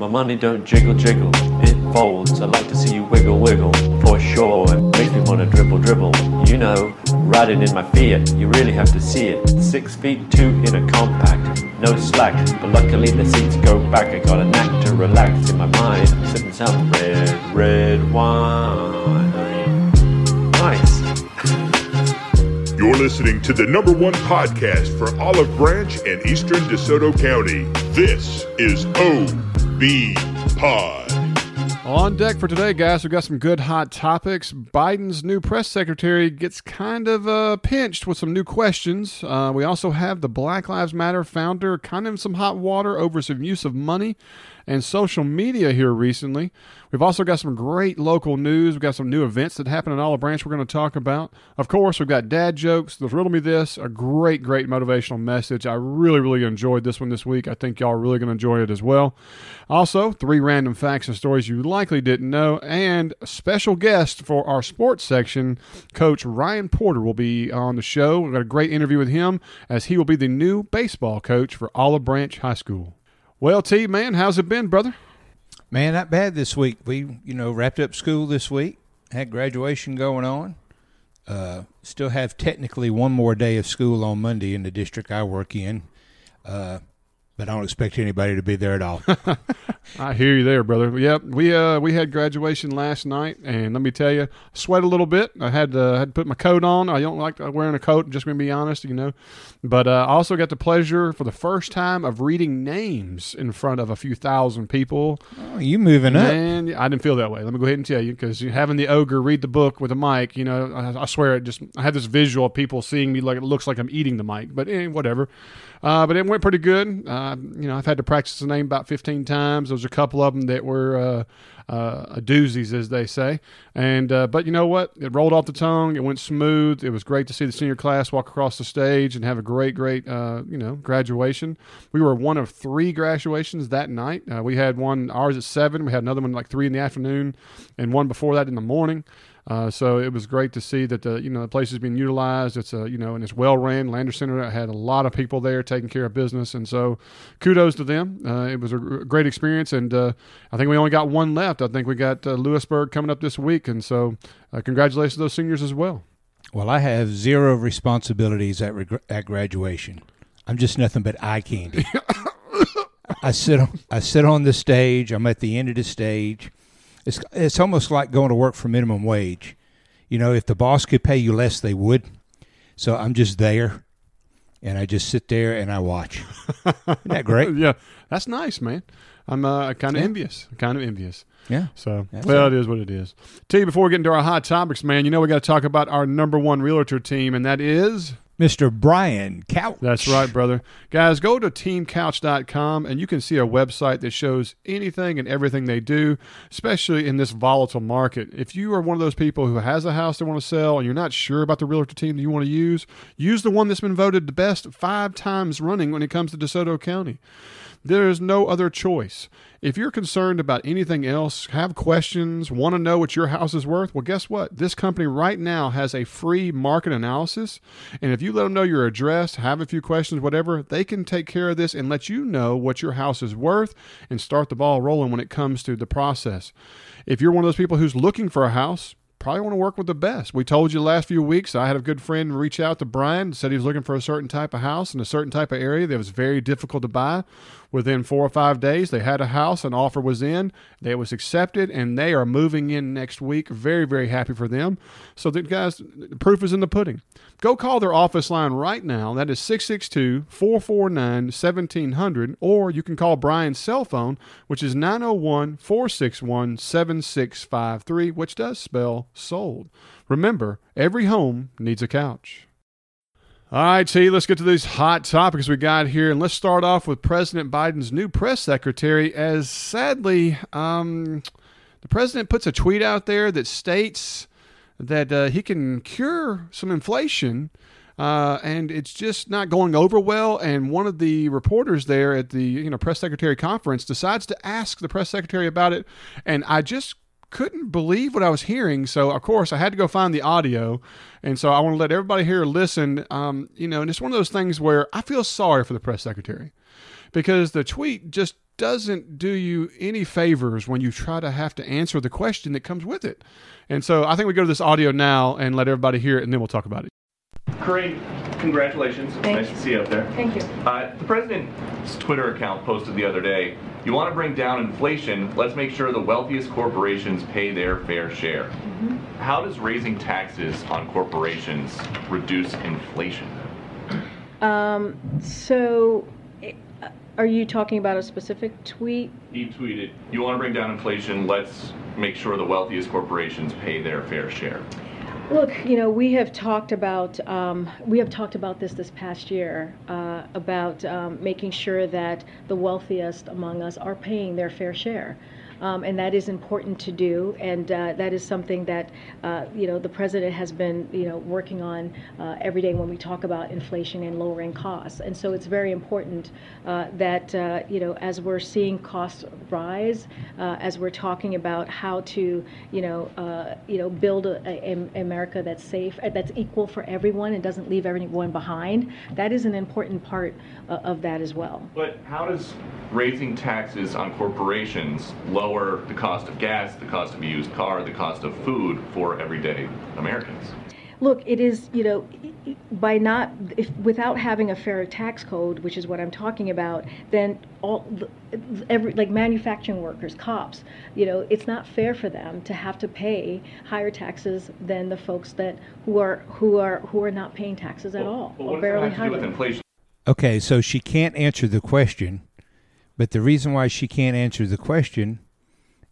My money don't jiggle jiggle, it folds. I like to see you wiggle wiggle, for sure. It makes me wanna dribble dribble. You know, riding in my Fiat, you really have to see it. Six feet two in a compact, no slack. But luckily the seats go back. I got a knack to relax in my mind. I'm sipping some red, red wine. Nice. You're listening to the number one podcast for Olive Branch and Eastern DeSoto County. This is OB Pod. On deck for today, guys, we've got some good hot topics. Biden's new press secretary gets kind of uh, pinched with some new questions. Uh, we also have the Black Lives Matter founder kind of in some hot water over some use of money and social media here recently. We've also got some great local news. We've got some new events that happen in Olive Branch we're going to talk about. Of course, we've got dad jokes. the Riddle Me This, a great, great motivational message. I really, really enjoyed this one this week. I think y'all are really going to enjoy it as well. Also, three random facts and stories you likely didn't know, and a special guest for our sports section, Coach Ryan Porter will be on the show. We've got a great interview with him as he will be the new baseball coach for Olive Branch High School. Well, T, man, how's it been, brother? Man, not bad this week. We, you know, wrapped up school this week, had graduation going on. Uh, still have technically one more day of school on Monday in the district I work in. Uh, but I don't expect anybody to be there at all. I hear you there, brother. Yep, we uh we had graduation last night, and let me tell you, sweat a little bit. I had to had to put my coat on. I don't like wearing a coat. Just gonna be honest, you know. But uh, I also got the pleasure for the first time of reading names in front of a few thousand people. oh, you moving up? Man, I didn't feel that way. Let me go ahead and tell you, because having the ogre read the book with a mic, you know, I, I swear it just I had this visual of people seeing me like it looks like I'm eating the mic, but eh, whatever. Uh, but it went pretty good. Uh, you know, I've had to practice the name about 15 times. There was a couple of them that were uh, uh, doozies, as they say. And uh, but you know what? It rolled off the tongue. It went smooth. It was great to see the senior class walk across the stage and have a great, great, uh, you know, graduation. We were one of three graduations that night. We had one ours at seven. We had another one like three in the afternoon, and one before that in the morning. Uh, so it was great to see that the you know the place has been utilized. It's a you know and it's well ran. Lander Center had a lot of people there taking care of business, and so kudos to them. Uh, it was a great experience, and uh, I think we only got one left. I think we got uh, Lewisburg coming up this week, and so uh, congratulations to those seniors as well. Well, I have zero responsibilities at reg- at graduation. I'm just nothing but eye candy. I sit on I sit on the stage. I'm at the end of the stage. It's it's almost like going to work for minimum wage. You know, if the boss could pay you less, they would. So I'm just there, and I just sit there and I watch. Isn't that great? yeah, that's nice, man. I'm uh, kind of Yeah. envious. Kind of envious. Yeah. So, That's well, it. it is what it is. T, before we get into our hot topics, man, you know we got to talk about our number one realtor team, and that is Mr. Brian Couch. That's right, brother. Guys, go to teamcouch.com and you can see a website that shows anything and everything they do, especially in this volatile market. If you are one of those people who has a house they want to sell and you're not sure about the realtor team that you want to use, use the one that's been voted the best five times running when it comes to DeSoto County. There is no other choice. If you're concerned about anything else, have questions, want to know what your house is worth, well, guess what? This company right now has a free market analysis. And if you let them know your address, have a few questions, whatever, they can take care of this and let you know what your house is worth and start the ball rolling when it comes to the process. If you're one of those people who's looking for a house, probably want to work with the best. We told you last few weeks. I had a good friend reach out to Brian, said he was looking for a certain type of house in a certain type of area that was very difficult to buy. Within four or five days, they had a house, an offer was in, it was accepted, and they are moving in next week. Very, very happy for them. So, the guys, the proof is in the pudding. Go call their office line right now. That is 662 449 1700, or you can call Brian's cell phone, which is 901 461 7653, which does spell sold. Remember, every home needs a couch. All right, T, let's get to these hot topics we got here. And let's start off with President Biden's new press secretary, as sadly, um, the president puts a tweet out there that states that uh, he can cure some inflation. Uh, and it's just not going over well. And one of the reporters there at the you know press secretary conference decides to ask the press secretary about it, and I just couldn't believe what I was hearing. So of course I had to go find the audio, and so I want to let everybody here listen. Um, you know, and it's one of those things where I feel sorry for the press secretary because the tweet just doesn't do you any favors when you try to have to answer the question that comes with it. And so I think we go to this audio now and let everybody hear it, and then we'll talk about it. Karine, congratulations. Thank nice you. to see you up there. Thank you. Uh, the president's Twitter account posted the other day, you want to bring down inflation, let's make sure the wealthiest corporations pay their fair share. Mm-hmm. How does raising taxes on corporations reduce inflation? Um, so, eh, are you talking about a specific tweet? He tweeted, you want to bring down inflation, let's make sure the wealthiest corporations pay their fair share. Look, you know, we have talked about um, we have talked about this this past year uh, about um, making sure that the wealthiest among us are paying their fair share. Um, and that is important to do, and uh, that is something that uh, you know the president has been you know working on uh, every day when we talk about inflation and lowering costs. And so it's very important uh, that uh, you know as we're seeing costs rise, uh, as we're talking about how to you know you know build a, a, a America that's safe, that's equal for everyone, and doesn't leave everyone behind. That is an important part of that as well. But how does raising taxes on corporations lower the cost of gas, the cost of a used car, the cost of food for everyday Americans? Look, it is, you know, by not, if, without having a fair tax code, which is what I'm talking about, then all, every, like manufacturing workers, cops, you know, it's not fair for them to have to pay higher taxes than the folks that, who are, who are, who are not paying taxes at all, But or does barely that have to do with inflation? Okay, so she can't answer the question, but the reason why she can't answer the question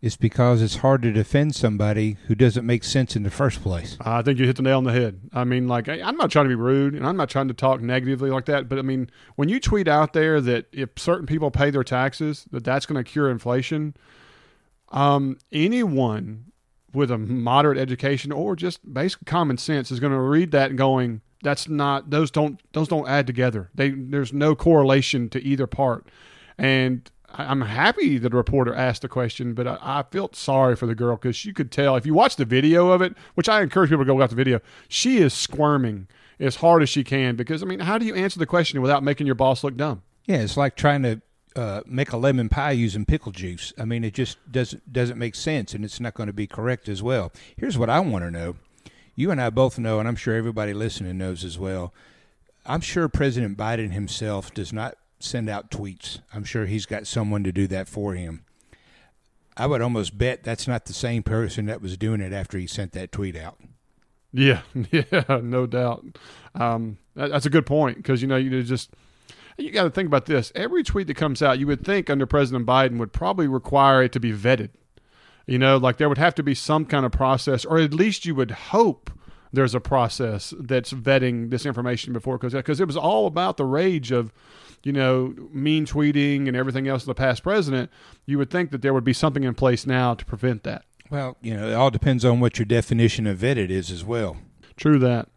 is because it's hard to defend somebody who doesn't make sense in the first place. I think you hit the nail on the head. I mean, like, I'm not trying to be rude and I'm not trying to talk negatively like that, but I mean, when you tweet out there that if certain people pay their taxes, that that's going to cure inflation, um, anyone with a moderate education or just basic common sense is going to read that going, that's not those don't those don't add together. They there's no correlation to either part, and I'm happy that the reporter asked the question, but I, I felt sorry for the girl because you could tell if you watch the video of it, which I encourage people to go watch the video. She is squirming as hard as she can because I mean, how do you answer the question without making your boss look dumb? Yeah, it's like trying to uh, make a lemon pie using pickle juice. I mean, it just doesn't doesn't make sense, and it's not going to be correct as well. Here's what I want to know: you and I both know, and I'm sure everybody listening knows as well. I'm sure President Biden himself does not send out tweets. I'm sure he's got someone to do that for him. I would almost bet that's not the same person that was doing it after he sent that tweet out. Yeah, yeah, no doubt. Um, that, that's a good point because you know you just you got to think about this. Every tweet that comes out, you would think under President Biden would probably require it to be vetted. You know, like there would have to be some kind of process, or at least you would hope there's a process that's vetting this information before, because because it was all about the rage of, you know, mean tweeting and everything else of the past president. You would think that there would be something in place now to prevent that. Well, you know, it all depends on what your definition of vetted is as well. True that.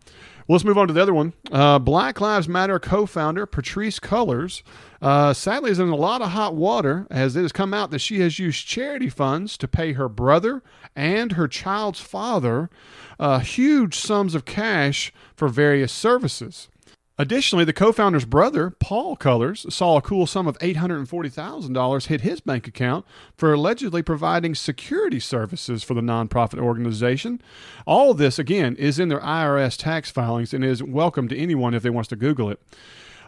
Well, let's move on to the other one. Uh, Black Lives Matter co founder Patrisse Cullors uh, sadly is in a lot of hot water as it has come out that she has used charity funds to pay her brother and her child's father uh, huge sums of cash for various services. Additionally, the co founder's brother, Paul Cullors, saw a cool sum of $840,000 hit his bank account for allegedly providing security services for the nonprofit organization. All this, again, is in their IRS tax filings and is welcome to anyone if they wants to Google it.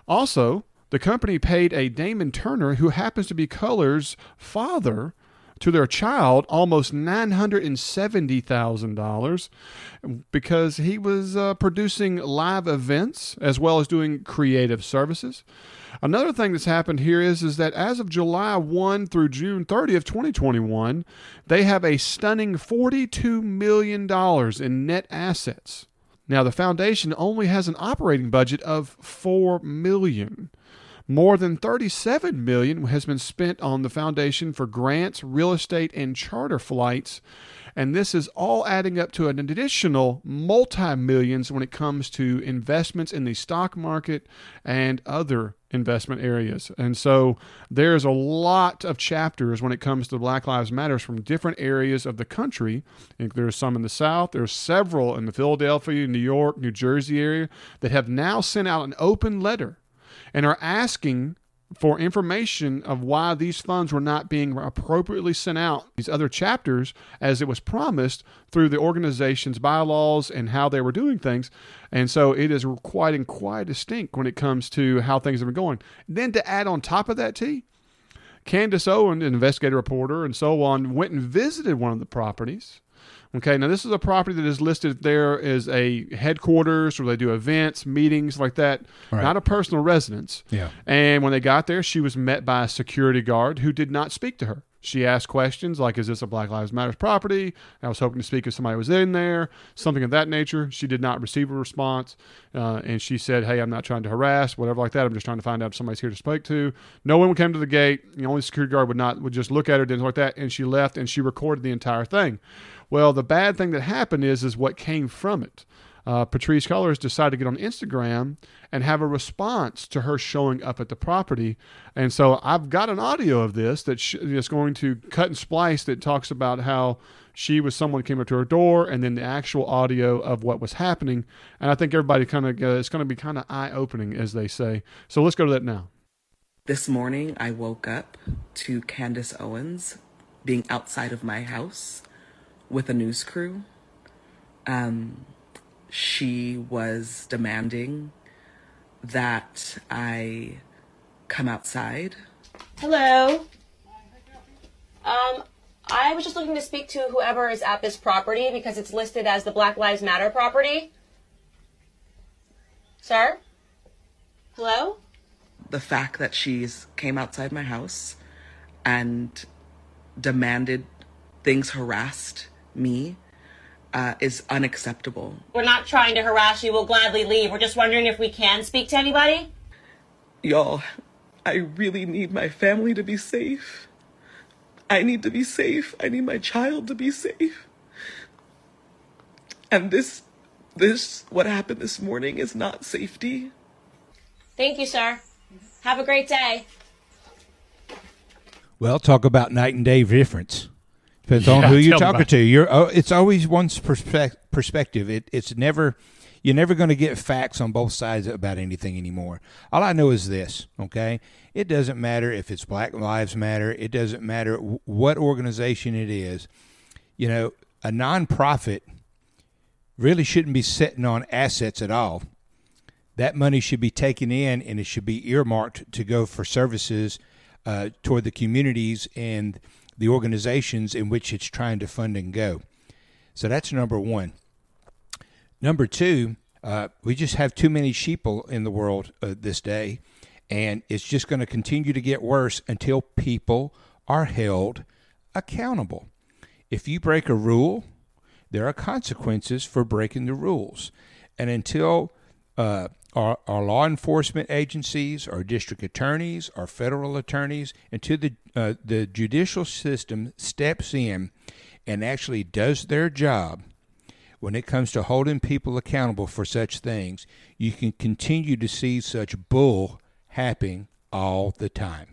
Also, the company paid a Damon Turner, who happens to be Cullors' father, to their child almost $970,000 because he was uh, producing live events as well as doing creative services. Another thing that's happened here is, is that as of July 1 through June 30th, 2021, they have a stunning $42 million in net assets. Now, the foundation only has an operating budget of $4 million. More than 37 million has been spent on the foundation for grants, real estate, and charter flights, and this is all adding up to an additional multi-millions when it comes to investments in the stock market and other investment areas. And so there's a lot of chapters when it comes to Black Lives Matters from different areas of the country. I think there's some in the South, there's several in the Philadelphia, New York, New Jersey area that have now sent out an open letter and are asking for information of why these funds were not being appropriately sent out, these other chapters, as it was promised through the organization's bylaws and how they were doing things. And so it is quite and quite distinct when it comes to how things have been going. Then to add on top of that, T, Candace Owen, an investigative reporter and so on, went and visited one of the properties. Okay, now this is a property that is listed there as a headquarters where they do events, meetings like that, Right. not a personal residence. Yeah. And when they got there, she was met by a security guard who did not speak to her. She asked questions like, Is this a Black Lives Matter property? I was hoping to speak if somebody was in there, something of that nature. She did not receive a response. Uh, and she said, Hey, I'm not trying to harass, whatever like that. I'm just trying to find out if somebody's here to speak to. No one would come to the gate. The only security guard would not, would just look at her, didn't like that. And she left and she recorded the entire thing. Well, the bad thing that happened is, is what came from it uh, Patrisse Cullors decided to get on Instagram and have a response to her showing up at the property. And so I've got an audio of this that that's going to cut and splice that talks about how she was someone came up to her door and then the actual audio of what was happening. And I think everybody kind of, uh, it's going to be kind of eye opening, as they say. So let's go to that now. This morning, I woke up to Candace Owens being outside of my house with a news crew. Um, she was demanding that I come outside. Hello. Um, I was just looking to speak to whoever is at this property because it's listed as the Black Lives Matter property. Sir? Hello? The fact that she's came outside my house and demanded things, harassed me, uh, is unacceptable. We're not trying to harass you. We'll gladly leave. We're just wondering if we can speak to anybody. Y'all, I really need my family to be safe. I need to be safe. I need my child to be safe. And this, this, what happened this morning is not safety. Thank you, sir. Have a great day. Well, talk about night and day difference. Depends on who you're talking to. You're oh, it's always one's perspec- perspective. It, it's never you're never going to get facts on both sides about anything anymore. All I know is this, okay? It doesn't matter if it's Black Lives Matter. It doesn't matter w- what organization it is. You know, a nonprofit really shouldn't be sitting on assets at all. That money should be taken in and it should be earmarked to go for services uh, toward the communities and the organizations in which it's trying to fund and go. So that's number one. Number two, uh, we just have too many sheeple in the world uh, this day, and it's just going to continue to get worse until people are held accountable. If you break a rule, there are consequences for breaking the rules. And until uh, our, our law enforcement agencies, our district attorneys, our federal attorneys, until the, uh, the judicial system steps in and actually does their job, when it comes to holding people accountable for such things, you can continue to see such bull happening all the time.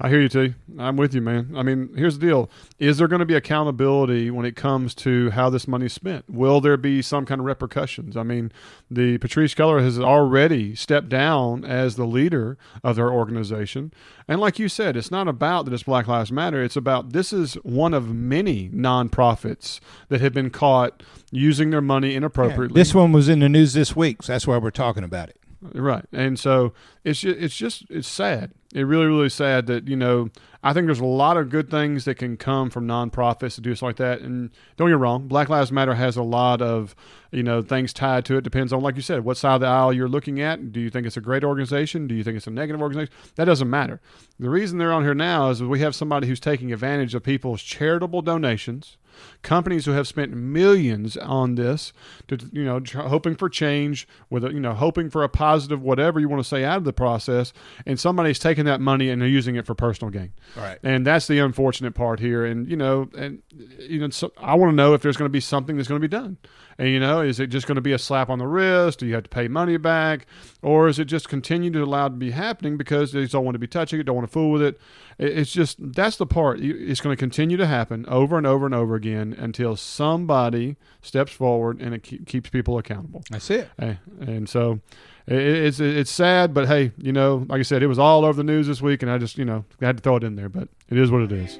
I hear you, T. I'm with you, man. I mean, here's the deal: Is there going to be accountability when it comes to how this money's spent? Will there be some kind of repercussions? I mean, the Patrisse Keller has already stepped down as the leader of their organization, and like you said, it's not about that it's Black Lives Matter. It's about this is one of many nonprofits that have been caught using their money inappropriately. This one was in the news this week, so that's why we're talking about it. Right, and so it's just, it's just it's sad. It really really sad that you know I think there's a lot of good things that can come from nonprofits to do stuff like that. And don't get wrong, Black Lives Matter has a lot of you know things tied to it. Depends on like you said, what side of the aisle you're looking at. Do you think it's a great organization? Do you think it's a negative organization? That doesn't matter. The reason they're on here now is we have somebody who's taking advantage of people's charitable donations companies who have spent millions on this to you know hoping for change with a, you know hoping for a positive whatever you want to say out of the process and somebody's taking that money and they're using it for personal gain. Right. and that's the unfortunate part here. And you know and you know so i want to know if there's going to be something that's going to be done and you know is it just going to be a slap on the wrist do you have to pay money back or is it just continue to allow it to be happening because they just don't want to be touching it don't want to fool with it it- it's just that's the part. It's going to continue to happen over and over and over again until somebody steps forward and it keep, keeps people accountable. That's it. Eh, and so it's it's sad, but hey, you know, like I said, it was all over the news this week, and I just you know I had to throw it in there. But it is what it is.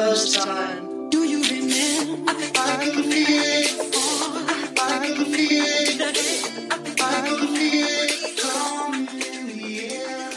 First time. Do you remember? I can feel it. I can feel it. I can feel it coming in the air.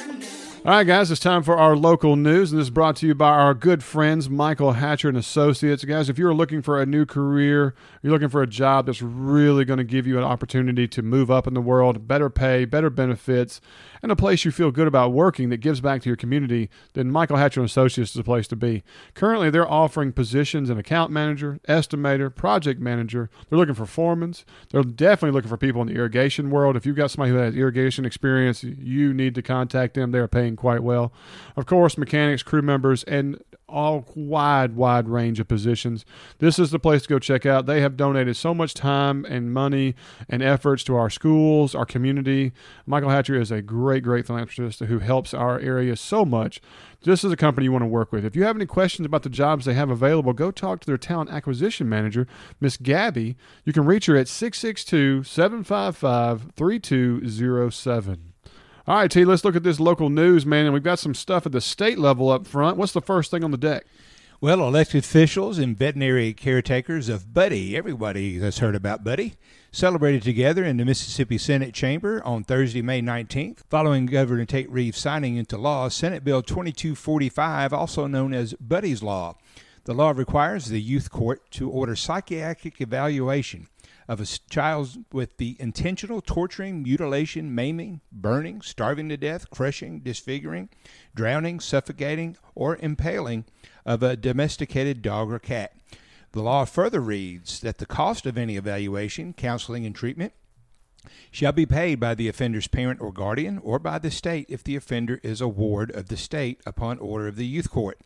All right, guys, it's time for our local news, and this is brought to you by our good friends Michael Hatcher and Associates. Guys, if you're looking for a new career, you're looking for a job that's really going to give you an opportunity to move up in the world, better pay, better benefits, and a place you feel good about working that gives back to your community, then Michael Hatcher and Associates is the place to be. Currently, they're offering positions in account manager, estimator, project manager. They're looking for foremans. They're definitely looking for people in the irrigation world. If you've got somebody who has irrigation experience, you need to contact them. They're paying quite well. Of course, mechanics, crew members, and all wide, wide range of positions. This is the place to go check out. They have donated so much time and money and efforts to our schools, our community. Michael Hatcher is a great, great philanthropist who helps our area so much. This is a company you want to work with. If you have any questions about the jobs they have available, go talk to their talent acquisition manager, Miss Gabby. You can reach her at 662 755 3207. All right, T, let's look at this local news, man. And we've got some stuff at the state level up front. What's the first thing on the deck? Well, elected officials and veterinary caretakers of Buddy, everybody has heard about Buddy, celebrated together in the Mississippi Senate chamber on Thursday, May 19th, following Governor Tate Reeves signing into law Senate Bill 2245, also known as Buddy's Law. The law requires the youth court to order psychiatric evaluation of a child with the intentional torturing, mutilation, maiming, burning, starving to death, crushing, disfiguring, drowning, suffocating, or impaling of a domesticated dog or cat. The law further reads that the cost of any evaluation, counseling, and treatment shall be paid by the offender's parent or guardian or by the state if the offender is a ward of the state upon order of the youth court.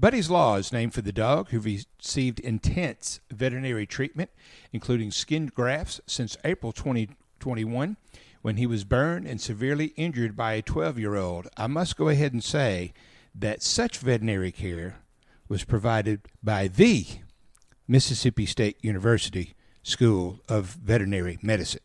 Buddy's Law is named for the dog who received intense veterinary treatment, including skin grafts, since April 2021 when he was burned and severely injured by a 12 year old. I must go ahead and say that such veterinary care was provided by the Mississippi State University School of Veterinary Medicine.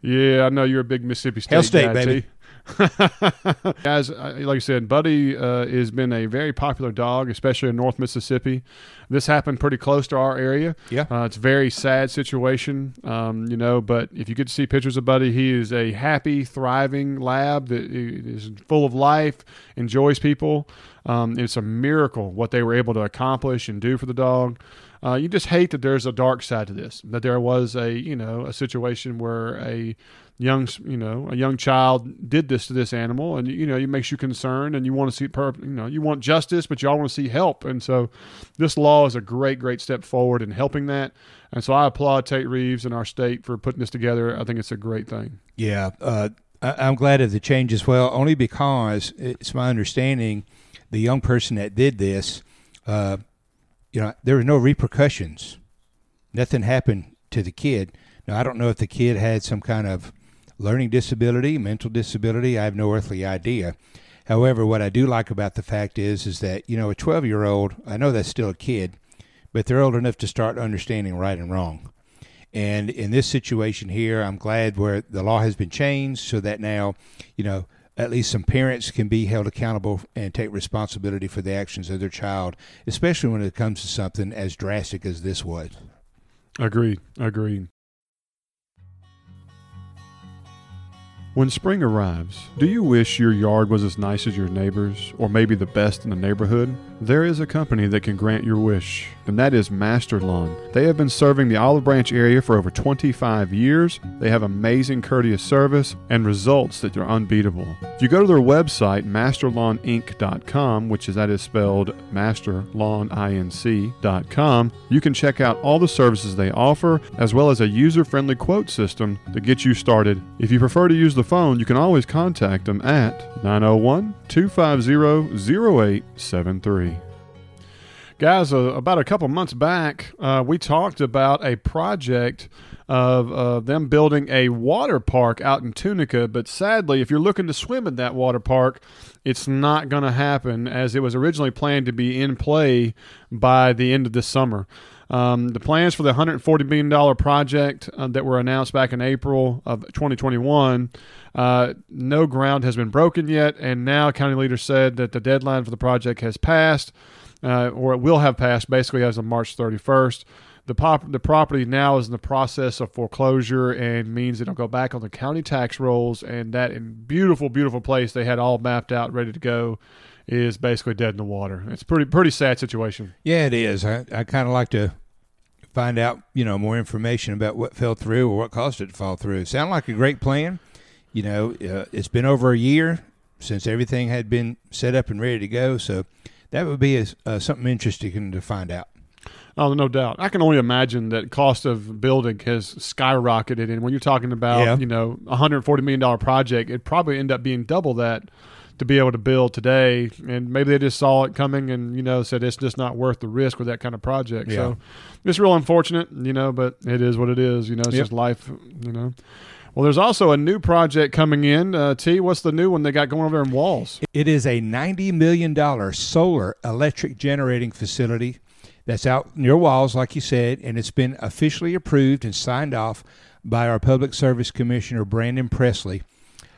Yeah, I know you're a big Mississippi State Hail State, guy, baby. T. Guys, like I said, Buddy uh, has been a very popular dog, especially in North Mississippi. This happened pretty close to our area. Yeah. Uh, it's a very sad situation, um, you know, but if you get to see pictures of Buddy, he is a happy, thriving lab that is full of life, enjoys people. Um, it's a miracle what they were able to accomplish and do for the dog. Uh, you just hate that there's a dark side to this. That there was a you know a situation where a young you know a young child did this to this animal, and you know it makes you concerned, and you want to see per you know you want justice, but you all want to see help, and so this law is a great great step forward in helping that. And so I applaud Tate Reeves and our state for putting this together. I think it's a great thing. Yeah, uh, I, I'm glad of the change as well, only because it's my understanding the young person that did this, uh, you know, there were no repercussions. Nothing happened to the kid. Now, I don't know if the kid had some kind of learning disability, mental disability. I have no earthly idea. However, what I do like about the fact is, is that you know, a 12 year old, I know that's still a kid, but they're old enough to start understanding right and wrong. And in this situation here, I'm glad where the law has been changed so that now, you know, at least some parents can be held accountable and take responsibility for the actions of their child, especially when it comes to something as drastic as this was. Agreed. Agreed. When spring arrives, do you wish your yard was as nice as your neighbor's, or maybe the best in the neighborhood? There is a company that can grant your wish, and that is Master Lawn. They have been serving the Olive Branch area for over 25 years. They have amazing courteous service and results that are unbeatable. If you go to their website, masterlawninc.com, which is that is spelled masterlawninc.com, you can check out all the services they offer, as well as a user-friendly quote system to get you started. If you prefer to use the phone, you can always contact them at 901 250 0873. Guys, uh, about a couple months back, uh, we talked about a project of uh, them building a water park out in Tunica. But sadly, if you're looking to swim in that water park, it's not going to happen as it was originally planned to be in play by the end of this summer. Um, the plans for the $140 million project uh, that were announced back in April of 2021, uh, no ground has been broken yet, and now county leaders said that the deadline for the project has passed, uh, or it will have passed basically as of March 31st. The, pop, the property now is in the process of foreclosure and means it'll go back on the county tax rolls, and that in beautiful, beautiful place they had all mapped out, ready to go is basically dead in the water. It's pretty pretty sad situation. Yeah, it is. I, I kind of like to find out, you know, more information about what fell through or what caused it to fall through. Sound like a great plan. You know, uh, it's been over a year since everything had been set up and ready to go, so that would be a, uh, something interesting to find out. Oh, no doubt. I can only imagine that cost of building has skyrocketed, and when you're talking about Yeah. you know a hundred forty million dollar project, it probably end up being double that to be able to build today. And maybe they just saw it coming, and you know said it's just not worth the risk with that kind of project. So it's real unfortunate, you know, but it is what it is. You know, it's Yep. just life. You know. Well, there's also a new project coming in. Uh, T, what's the new one they got going over there in Walls? It is a $90 million solar electric generating facility that's out near walls, like you said, and it's been officially approved and signed off by our Public Service Commissioner, Brandon Presley.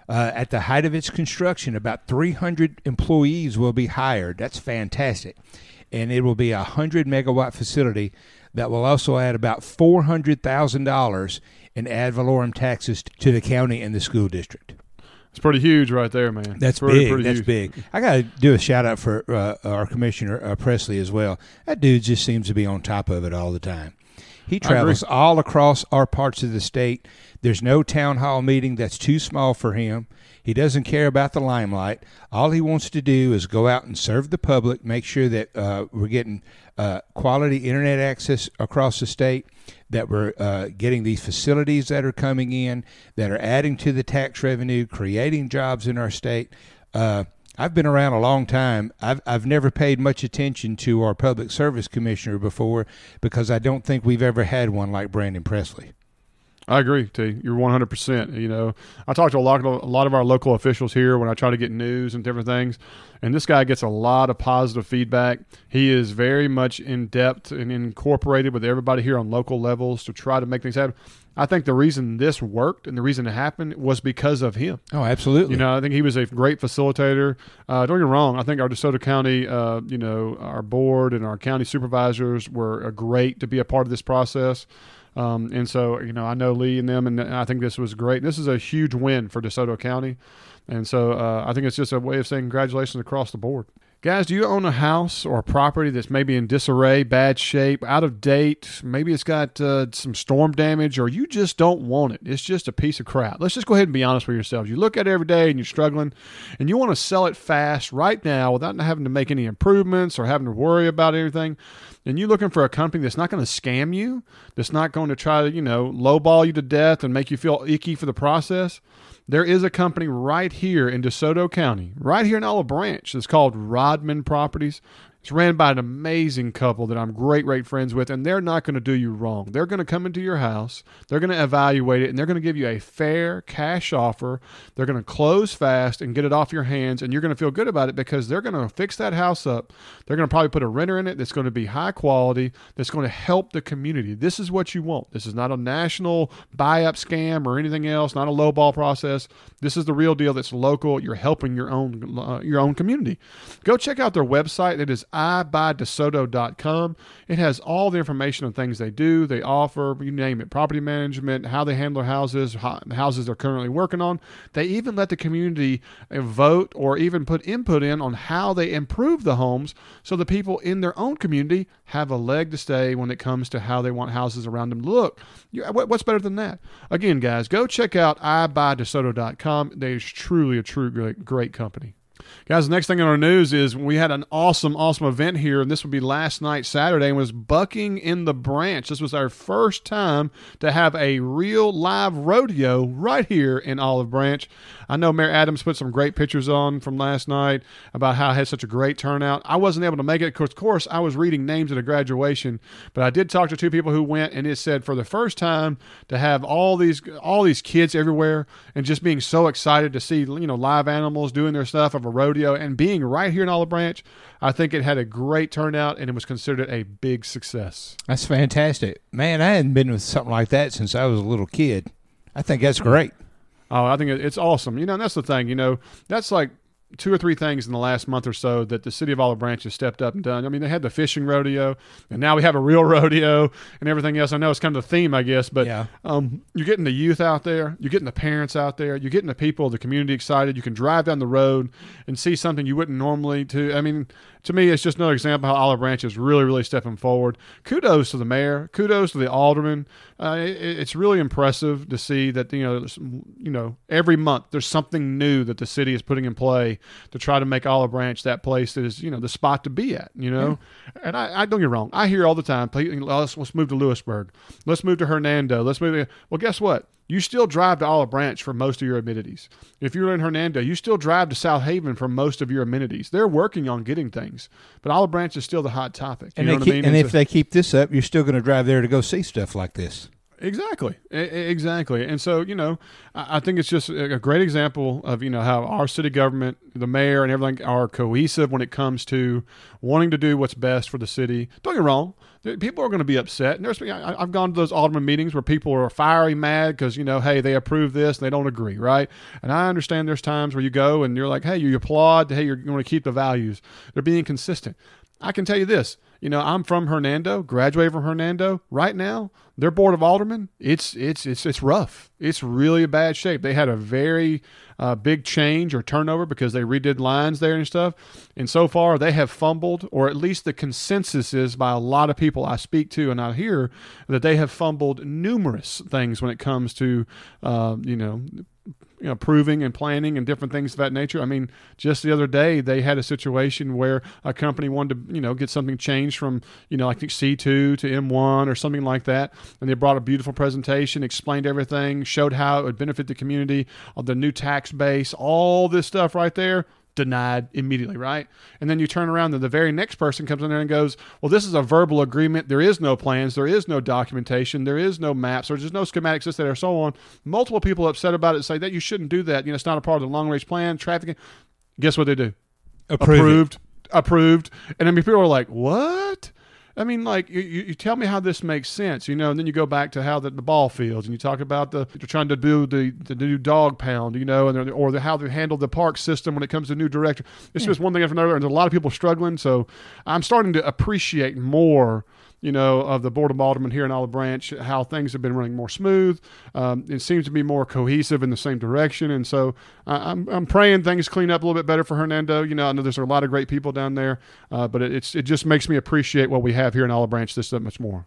Uh, at the height of its construction, about 300 employees will be hired. That's fantastic. And it will be a 100 megawatt facility that will also add about $400,000 in ad valorem taxes to the county and the school district. It's pretty huge right there, man. That's pretty, big. pretty That's huge. big. I got to do a shout out for uh, our commissioner uh, Presley as well. That dude just seems to be on top of it all the time. He travels all across our parts of the state. There's no town hall meeting that's too small for him. He doesn't care about the limelight. All he wants to do is go out and serve the public, make sure that uh, we're getting uh, quality internet access across the state, that we're uh, getting these facilities that are coming in, that are adding to the tax revenue, creating jobs in our state. Uh, I've been around a long time. I've I've never paid much attention to our public service commissioner before because I don't think we've ever had one like Brandon Presley. I agree, T. You're 100. percent You know, I talk to a lot, of, a lot of our local officials here when I try to get news and different things, and this guy gets a lot of positive feedback. He is very much in depth and incorporated with everybody here on local levels to try to make things happen. I think the reason this worked and the reason it happened was because of him. Oh, absolutely. You know, I think he was a great facilitator. Uh, don't get me wrong. I think our DeSoto County, uh, you know, our board and our county supervisors were uh, great to be a part of this process. Um, and so, you know, I know Lee and them, and I think this was great. This is a huge win for DeSoto County. And so uh, I think it's just a way of saying congratulations across the board. Guys, do you own a house or a property that's maybe in disarray, bad shape, out of date? Maybe it's got uh, some storm damage, or you just don't want it. It's just a piece of crap. Let's just go ahead and be honest with yourselves. You look at it every day and you're struggling, and you want to sell it fast right now without having to make any improvements or having to worry about anything. And you're looking for a company that's not going to scam you, that's not going to try to, you know, lowball you to death and make you feel icky for the process. There is a company right here in DeSoto County, right here in Olive Branch, that's called Rodman Properties. It's ran by an amazing couple that I'm great, great friends with, and they're not going to do you wrong. They're going to come into your house, they're going to evaluate it, and they're going to give you a fair cash offer. They're going to close fast and get it off your hands, and you're going to feel good about it because they're going to fix that house up. They're going to probably put a renter in it that's going to be high quality, that's going to help the community. This is what you want. This is not a national buy up scam or anything else, not a lowball process. This is the real deal that's local. You're helping your own uh, your own community. Go check out their website. It is iBuyDeSoto.com. It has all the information on things they do, they offer, you name it, property management, how they handle houses, houses they're currently working on. They even let the community uh, vote or even put input in on how they improve the homes so the people in their own community have a leg to stay when it comes to how they want houses around them to look. What's better than that? Again, guys, go check out iBuyDeSoto.com. They is truly a true great, great company. Guys, the next thing on our news is we had an awesome, awesome event here, and this would be last night, Saturday, and was Bucking in the Branch. This was our first time to have a real live rodeo right here in Olive Branch. I know Mayor Adams put some great pictures on from last night about how it had such a great turnout. I wasn't able to make it. Of course, I was reading names at a graduation, but I did talk to two people who went, and it said for the first time to have all these all these kids everywhere and just being so excited to see you know live animals doing their stuff of a rodeo and being right here in Olive Branch, I think it had a great turnout and it was considered a big success. That's fantastic. Man, I hadn't been with something like that since I was a little kid. I think that's great. Oh, I think it's awesome. You know, and that's the thing. You know, that's like two or three things in the last month or so that the city of Olive Branch has stepped up and done. I mean, they had the fishing rodeo, and now we have a real rodeo and everything else. I know it's kind of the theme, I guess, but Yeah. um, you're getting the youth out there, you're getting the parents out there, you're getting the people, the community excited. You can drive down the road and see something you wouldn't normally. To I mean, to me, it's just another example how Olive Branch is really, really stepping forward. Kudos to the mayor. Kudos to the alderman. Uh, it, it's really impressive to see that you know, you know, every month there's something new that the city is putting in play to try to make Olive Branch that place that is you know the spot to be at. You know, and I, I don't get wrong. I hear all the time, let's, let's move to Lewisburg. Let's move to Hernando. Let's move. To, well, guess what? You still drive to Olive Branch for most of your amenities. If you're in Hernando, you still drive to Southaven for most of your amenities. They're working on getting things, but Olive Branch is still the hot topic. You And, know what keep, I mean? and if they keep this up, you're still going to drive there to go see stuff like this. Exactly, exactly, and so you know, I think it's just a great example of you know how our city government, the mayor, and everything are cohesive when it comes to wanting to do what's best for the city. Don't get me wrong, people are going to be upset, and there's I've gone to those alderman meetings where people are fiery mad because you know, hey, they approve this, and they don't agree, right? And I understand there's times where you go and you're like, hey, you applaud, hey, you're going to keep the values. They're being consistent. I can tell you this. You know, I'm from Hernando, graduated from Hernando. Right now, their board of aldermen, it's it's it's it's rough. It's really a bad shape. They had a very uh, big change or turnover because they redid lines there and stuff. And so far, they have fumbled, or at least the consensus is by a lot of people I speak to and I hear that they have fumbled numerous things when it comes to, uh, you know, you know, approving and planning and different things of that nature. I mean, just the other day they had a situation where a company wanted to, you know, get something changed from, you know, I think C2 to M1 or something like that, and they brought a beautiful presentation, explained everything, showed how it would benefit the community, uh, the new tax base, all this stuff right there. Denied immediately, right? And then you turn around, and the very next person comes in there and goes, Well, this is a verbal agreement. There is no plans. There is no documentation. There is no maps. There's just no schematics, this, that, or so on. Multiple people upset about it say that you shouldn't do that. You know, it's not a part of the long range plan, traffic. Guess what they do? Approve it. approved, approved. And I mean, people are like, "What?" I mean, like you, you you tell me how this makes sense, you know, and then you go back to how the, the ball fields, and you talk about the they're trying to do the the new dog pound, you know, and or the, how they handle the park system when it comes to new director. It's hmm. just one thing after another, and there's a lot of people struggling. So I'm starting to appreciate more you know, of the Board of Aldermen here in Olive Branch, how things have been running more smooth. Um, it seems to be more cohesive in the same direction. And so I'm, I'm praying things clean up a little bit better for Hernando. You know, I know there's a lot of great people down there, uh, but it, it's, it just makes me appreciate what we have here in Olive Branch this much more.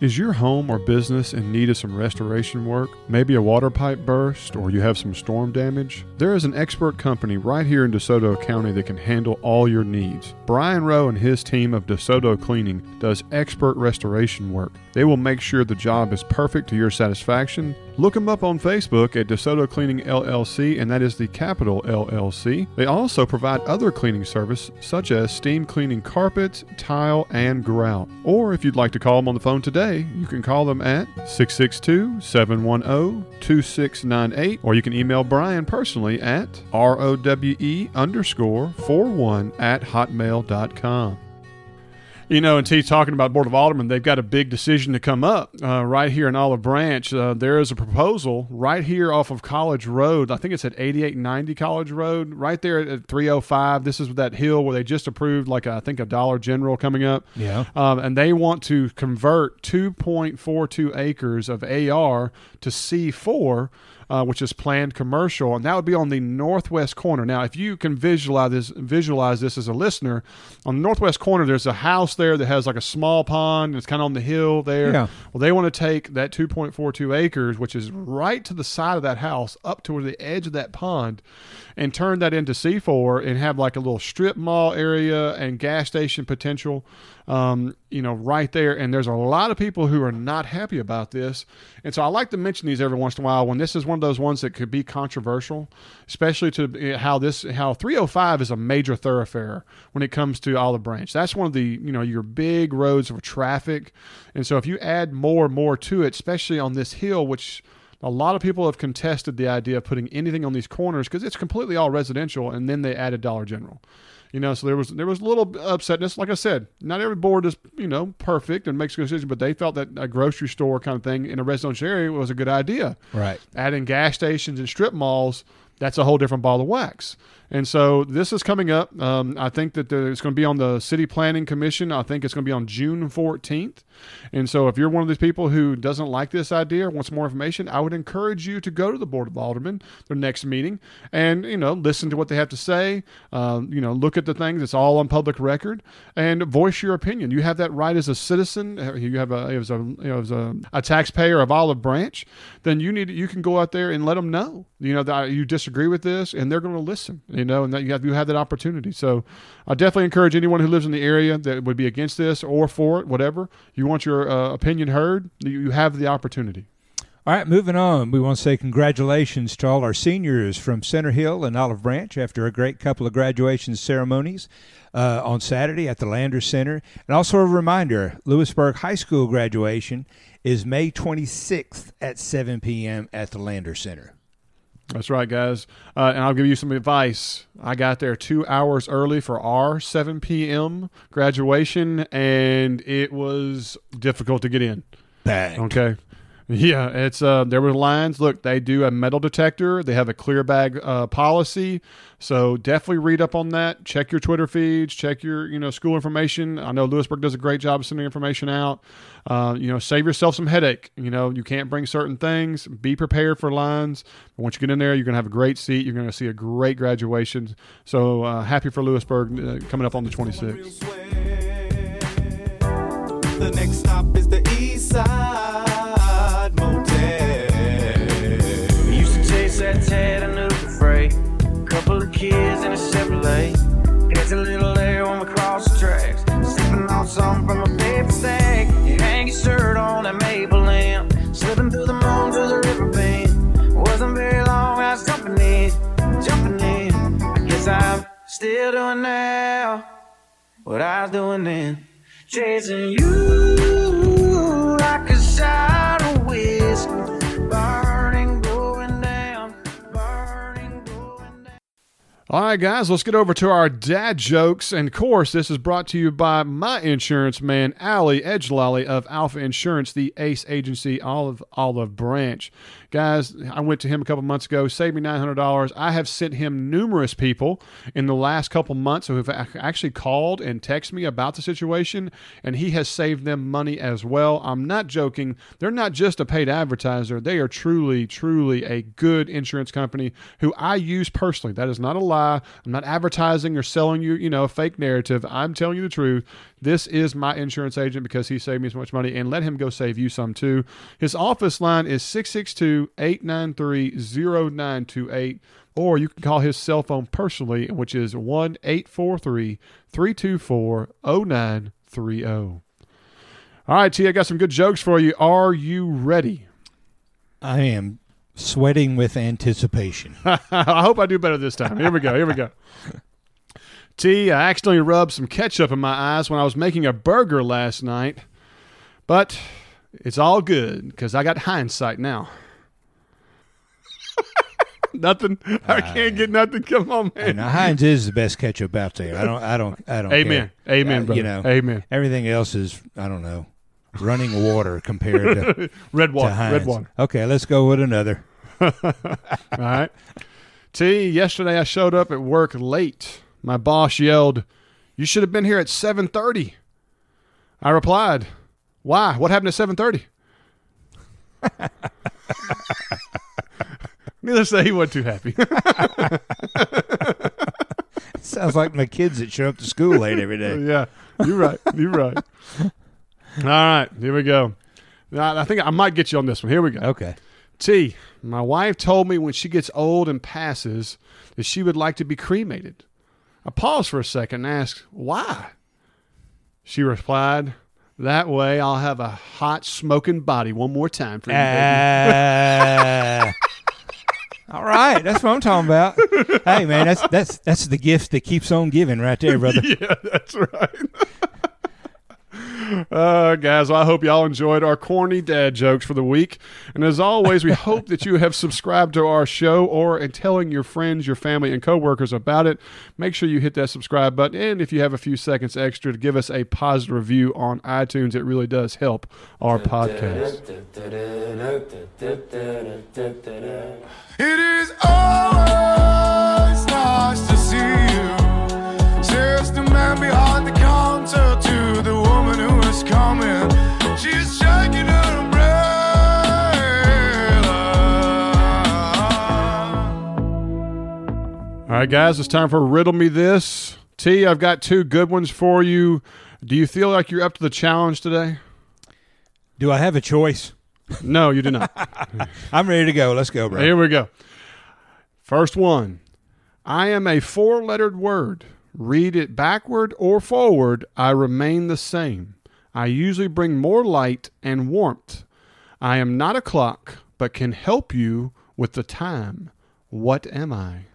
Is your home or business in need of some restoration work? Maybe a water pipe burst or you have some storm damage? There is an expert company right here in DeSoto County that can handle all your needs. Brian Rowe and his team of DeSoto Cleaning does expert restoration work. They will make sure the job is perfect to your satisfaction. Look them up on Facebook at DeSoto Cleaning LLC, and that is the capital LLC. They also provide other cleaning service such as steam cleaning carpets, tile, and grout. Or if you'd like to call them on the phone today, you can call them at 662 710 2698, or you can email Brian personally at rowe underscore 41 at hotmail.com. You know, and T talking about Board of Aldermen, they've got a big decision to come up uh, right here in Olive Branch. Uh, there is a proposal right here off of College Road. I think it's at 8890 College Road, right there at 305. This is that hill where they just approved, like, I think, a Dollar General coming up. Yeah. Um, and they want to convert 2.42 acres of AR to C4, uh, which is planned commercial, and that would be on the northwest corner. Now, if you can visualize this, visualize this as a listener, on the northwest corner, there's a house there that has like a small pond. And it's kind of on the hill there. Yeah. Well, they want to take that 2.42 acres, which is right to the side of that house, up to the edge of that pond, and turn that into C4 and have like a little strip mall area and gas station potential, um, you know, right there. And there's a lot of people who are not happy about this. And so I like to mention these every once in a while when this is one of those ones that could be controversial, especially to eh, how this, how 305 is a major thoroughfare when it comes to Olive Branch. That's one of the, you know, your big roads of traffic. And so if you add more and more to it, especially on this hill, which a lot of people have contested the idea of putting anything on these corners because it's completely all residential, and then they added Dollar General. You know, so there was there was a little upsetness. Like I said, not every board is you know perfect and makes a good decision, but they felt that a grocery store kind of thing in a residential area was a good idea. Right. Adding gas stations and strip malls, that's a whole different ball of wax. And so this is coming up. Um, I think that it's going to be on the City Planning Commission. I think it's going to be on June 14th. And so if you're one of these people who doesn't like this idea or wants more information, I would encourage you to go to the Board of Aldermen, their next meeting, and, you know, listen to what they have to say. Uh, you know, look at the things. It's all on public record and voice your opinion. You have that right as a citizen. Uh, You have a, as a, you know, as a, a taxpayer of Olive Branch, then you need, you can go out there and let them know, you know, that you disagree with this and they're going to listen, you know, and that you have, you have that opportunity. So I definitely encourage anyone who lives in the area that would be against this or for it, whatever, you want your uh, opinion heard, you you have the opportunity. All right, moving on. We want to say congratulations to all our seniors from Center Hill and Olive Branch after a great couple of graduation ceremonies uh, on Saturday at the Lander Center. And also a reminder Lewisburg High School graduation is May 26th at 7 p.m. at the Lander Center. That's right, guys. Uh, and I'll give you some advice. I got there two hours early for our 7 p.m. graduation, and it was difficult to get in. Bang. Okay. Yeah, it's uh there were lines. Look, they do a metal detector. They have a clear bag uh, policy. So definitely read up on that. Check your Twitter feeds. Check your you know school information. I know Lewisburg does a great job of sending information out. Uh, you know, save yourself some headache. You know, you can't bring certain things. Be prepared for lines. But once you get in there, you're gonna have a great seat. You're gonna see a great graduation. So uh, happy for Lewisburg uh, coming up on the 26th. The next stop is the East Side still doing now what I was doing then. Chasing you like a shot of whiskey. Burning, going down, burning, going down. All right, guys, let's get over to our dad jokes. And of course, this is brought to you by my insurance man, Ali Edgelolly of Alpha Insurance, the ACE agency, Olive Olive Branch. Guys, I went to him a couple months ago, saved me $900. I have sent him numerous people in the last couple months who have actually called and texted me about the situation, and he has saved them money as well. I'm not joking. They're not just a paid advertiser, they are truly, truly a good insurance company who I use personally. That is not a lie. I'm not advertising or selling you, you know, a fake narrative. I'm telling you the truth. This is my insurance agent because he saved me so much money, and let him go save you some too. His office line is 662 893 0928, or you can call his cell phone personally, which is 1 843 324 0930. All right, T, I got some good jokes for you. Are you ready? I am sweating with anticipation. I hope I do better this time. Here we go. Here we go. T, I accidentally rubbed some ketchup in my eyes when I was making a burger last night, but it's all good because I got hindsight now. nothing. I can't get nothing. Come on, man. And Heinz is the best ketchup out there. I don't. I don't. I don't. Amen. care. Amen, brother. You know. Amen. Everything else is. I don't know. Running water compared to Red water. to. Red water. Okay, let's go with another. All right. T, yesterday I showed up at work late. My boss yelled, "You should have been here at 7:30." I replied, "Why? What happened at 7:30?" Needless to say, he wasn't too happy. Sounds like my kids that show up to school late every day. yeah, you're right. You're right. All right, here we go. Now, I think I might get you on this one. Here we go. Okay. T. My wife told me when she gets old and passes that she would like to be cremated. I paused for a second and asked, Why? She replied, That way I'll have a hot, smoking body one more time for you, baby." Uh, all right, that's what I'm talking about. Hey, man, that's that's that's the gift that keeps on giving, right there, brother. yeah, that's right. Uh, guys, well, I hope y'all enjoyed our corny dad jokes for the week. And as always, we hope that you have subscribed to our show or in telling your friends, your family, and coworkers about it. Make sure you hit that subscribe button. And if you have a few seconds extra to give us a positive review on iTunes, it really does help our podcast. It is always nice to see you. Says the man behind the All right, guys, it's time for Riddle Me This. T, I've got two good ones for you. Do you feel like you're up to the challenge today? Do I have a choice? No, you do not. I'm ready to go. Let's go, bro. Here we go. First one. I am a four lettered word. Read it backward or forward, I remain the same. I usually bring more light and warmth. I am not a clock, but can help you with the time. What am I?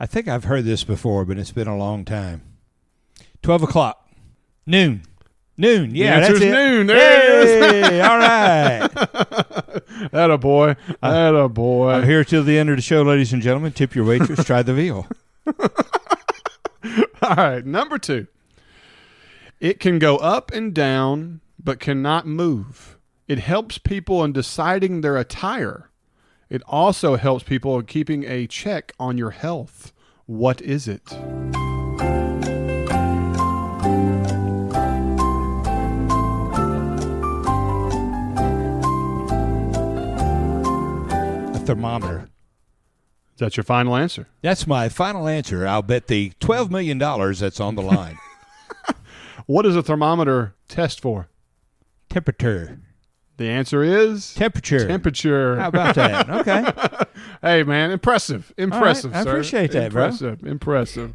I think I've heard this before, but it's been a long time. Twelve o'clock, noon, noon. Yeah, that's it. noon. There it is. Hey, all right. That a boy. Uh, that a boy. I'm here till the end of the show, ladies and gentlemen. Tip your waitress. Try the veal. All right, number two. It can go up and down, but cannot move. It helps people in deciding their attire. It also helps people in keeping a check on your health. What is it? A thermometer. Is that your final answer? That's my final answer. I'll bet the twelve million dollars that's on the line. What does a thermometer test for? Temperature. The answer is Temperature. temperature. How about that? Okay. hey, man, impressive. Impressive, I sir. appreciate that, bro. impressive, Impressive.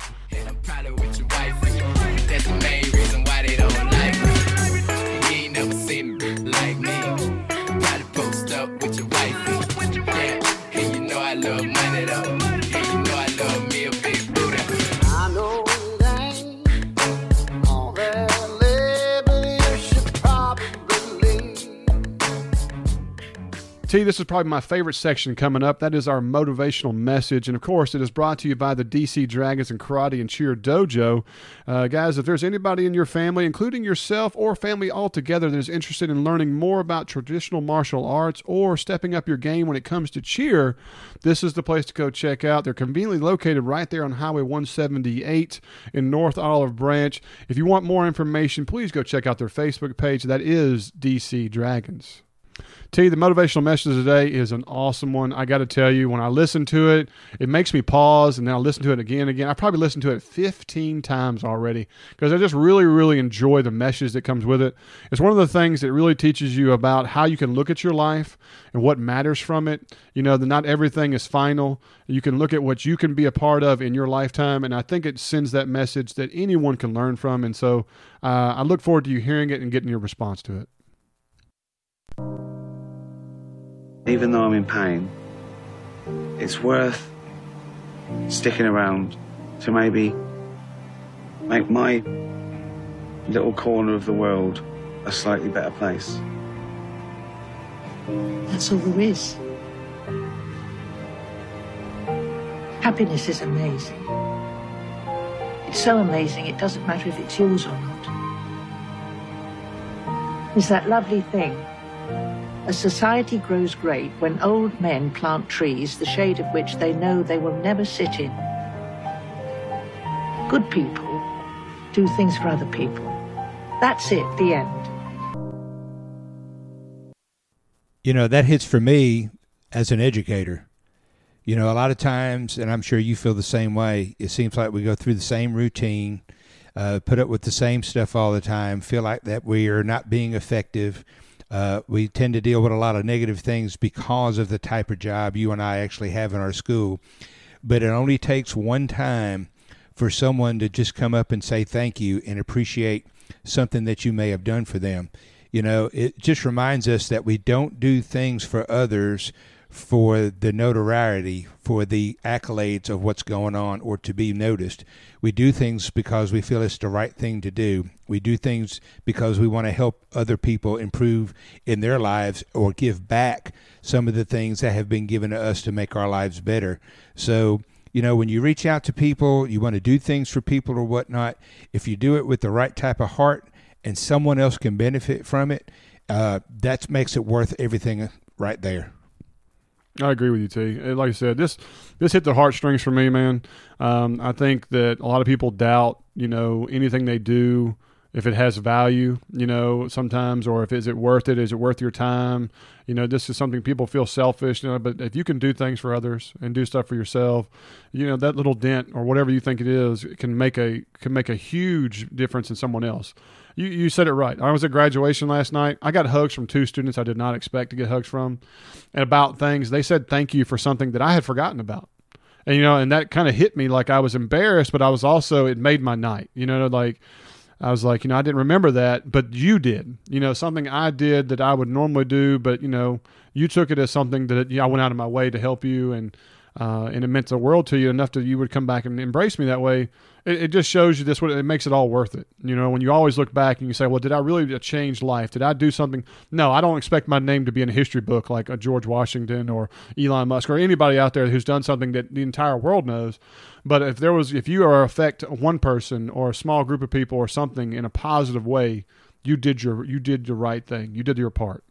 T, this is probably my favorite section coming up. That is our motivational message. And of course, it is brought to you by the DC Dragons and Karate and Cheer Dojo. Uh, guys, if there's anybody in your family, including yourself or family altogether, that is interested in learning more about traditional martial arts or stepping up your game when it comes to cheer, this is the place to go check out. They're conveniently located right there on Highway 178 in North Olive Branch. If you want more information, please go check out their Facebook page. That is DC Dragons. T, the motivational message today is an awesome one. I got to tell you, when I listen to it, it makes me pause and then I listen to it again and again. I probably listened to it 15 times already because I just really, really enjoy the message that comes with it. It's one of the things that really teaches you about how you can look at your life and what matters from it. You know, that not everything is final. You can look at what you can be a part of in your lifetime. And I think it sends that message that anyone can learn from. And so uh, I look forward to you hearing it and getting your response to it. Even though I'm in pain, it's worth sticking around to maybe make my little corner of the world a slightly better place. That's all there is. Happiness is amazing. It's so amazing it doesn't matter if it's yours or not. It's that lovely thing. A society grows great when old men plant trees, the shade of which they know they will never sit in. Good people do things for other people. That's it, the end. You know, that hits for me as an educator. You know, a lot of times, and I'm sure you feel the same way, it seems like we go through the same routine, uh, put up with the same stuff all the time, feel like that we are not being effective. Uh, we tend to deal with a lot of negative things because of the type of job you and I actually have in our school. But it only takes one time for someone to just come up and say thank you and appreciate something that you may have done for them. You know, it just reminds us that we don't do things for others for the notoriety, for the accolades of what's going on, or to be noticed. We do things because we feel it's the right thing to do. We do things because we want to help other people improve in their lives or give back some of the things that have been given to us to make our lives better. So, you know, when you reach out to people, you want to do things for people or whatnot, if you do it with the right type of heart and someone else can benefit from it, uh, that makes it worth everything right there. I agree with you, T. Like I said, this this hit the heartstrings for me, man. Um, I think that a lot of people doubt, you know, anything they do if it has value, you know, sometimes, or if is it worth it? Is it worth your time? You know, this is something people feel selfish, you know, but if you can do things for others and do stuff for yourself, you know, that little dent or whatever you think it is can make a can make a huge difference in someone else. You you said it right. I was at graduation last night. I got hugs from two students I did not expect to get hugs from, and about things they said thank you for something that I had forgotten about. And you know, and that kind of hit me like I was embarrassed, but I was also it made my night. You know, like I was like, you know, I didn't remember that, but you did. You know, something I did that I would normally do, but you know, you took it as something that you know, I went out of my way to help you, and uh, and it meant the world to you enough that you would come back and embrace me that way. It, it just shows you this. What it makes it all worth it. You know, when you always look back and you say, well, did I really uh, change life? Did I do something? No, I don't expect my name to be in a history book like a George Washington or Elon Musk or anybody out there who's done something that the entire world knows. But if there was, if you are affect one person or a small group of people or something in a positive way, you did your you did the right thing. You did your part.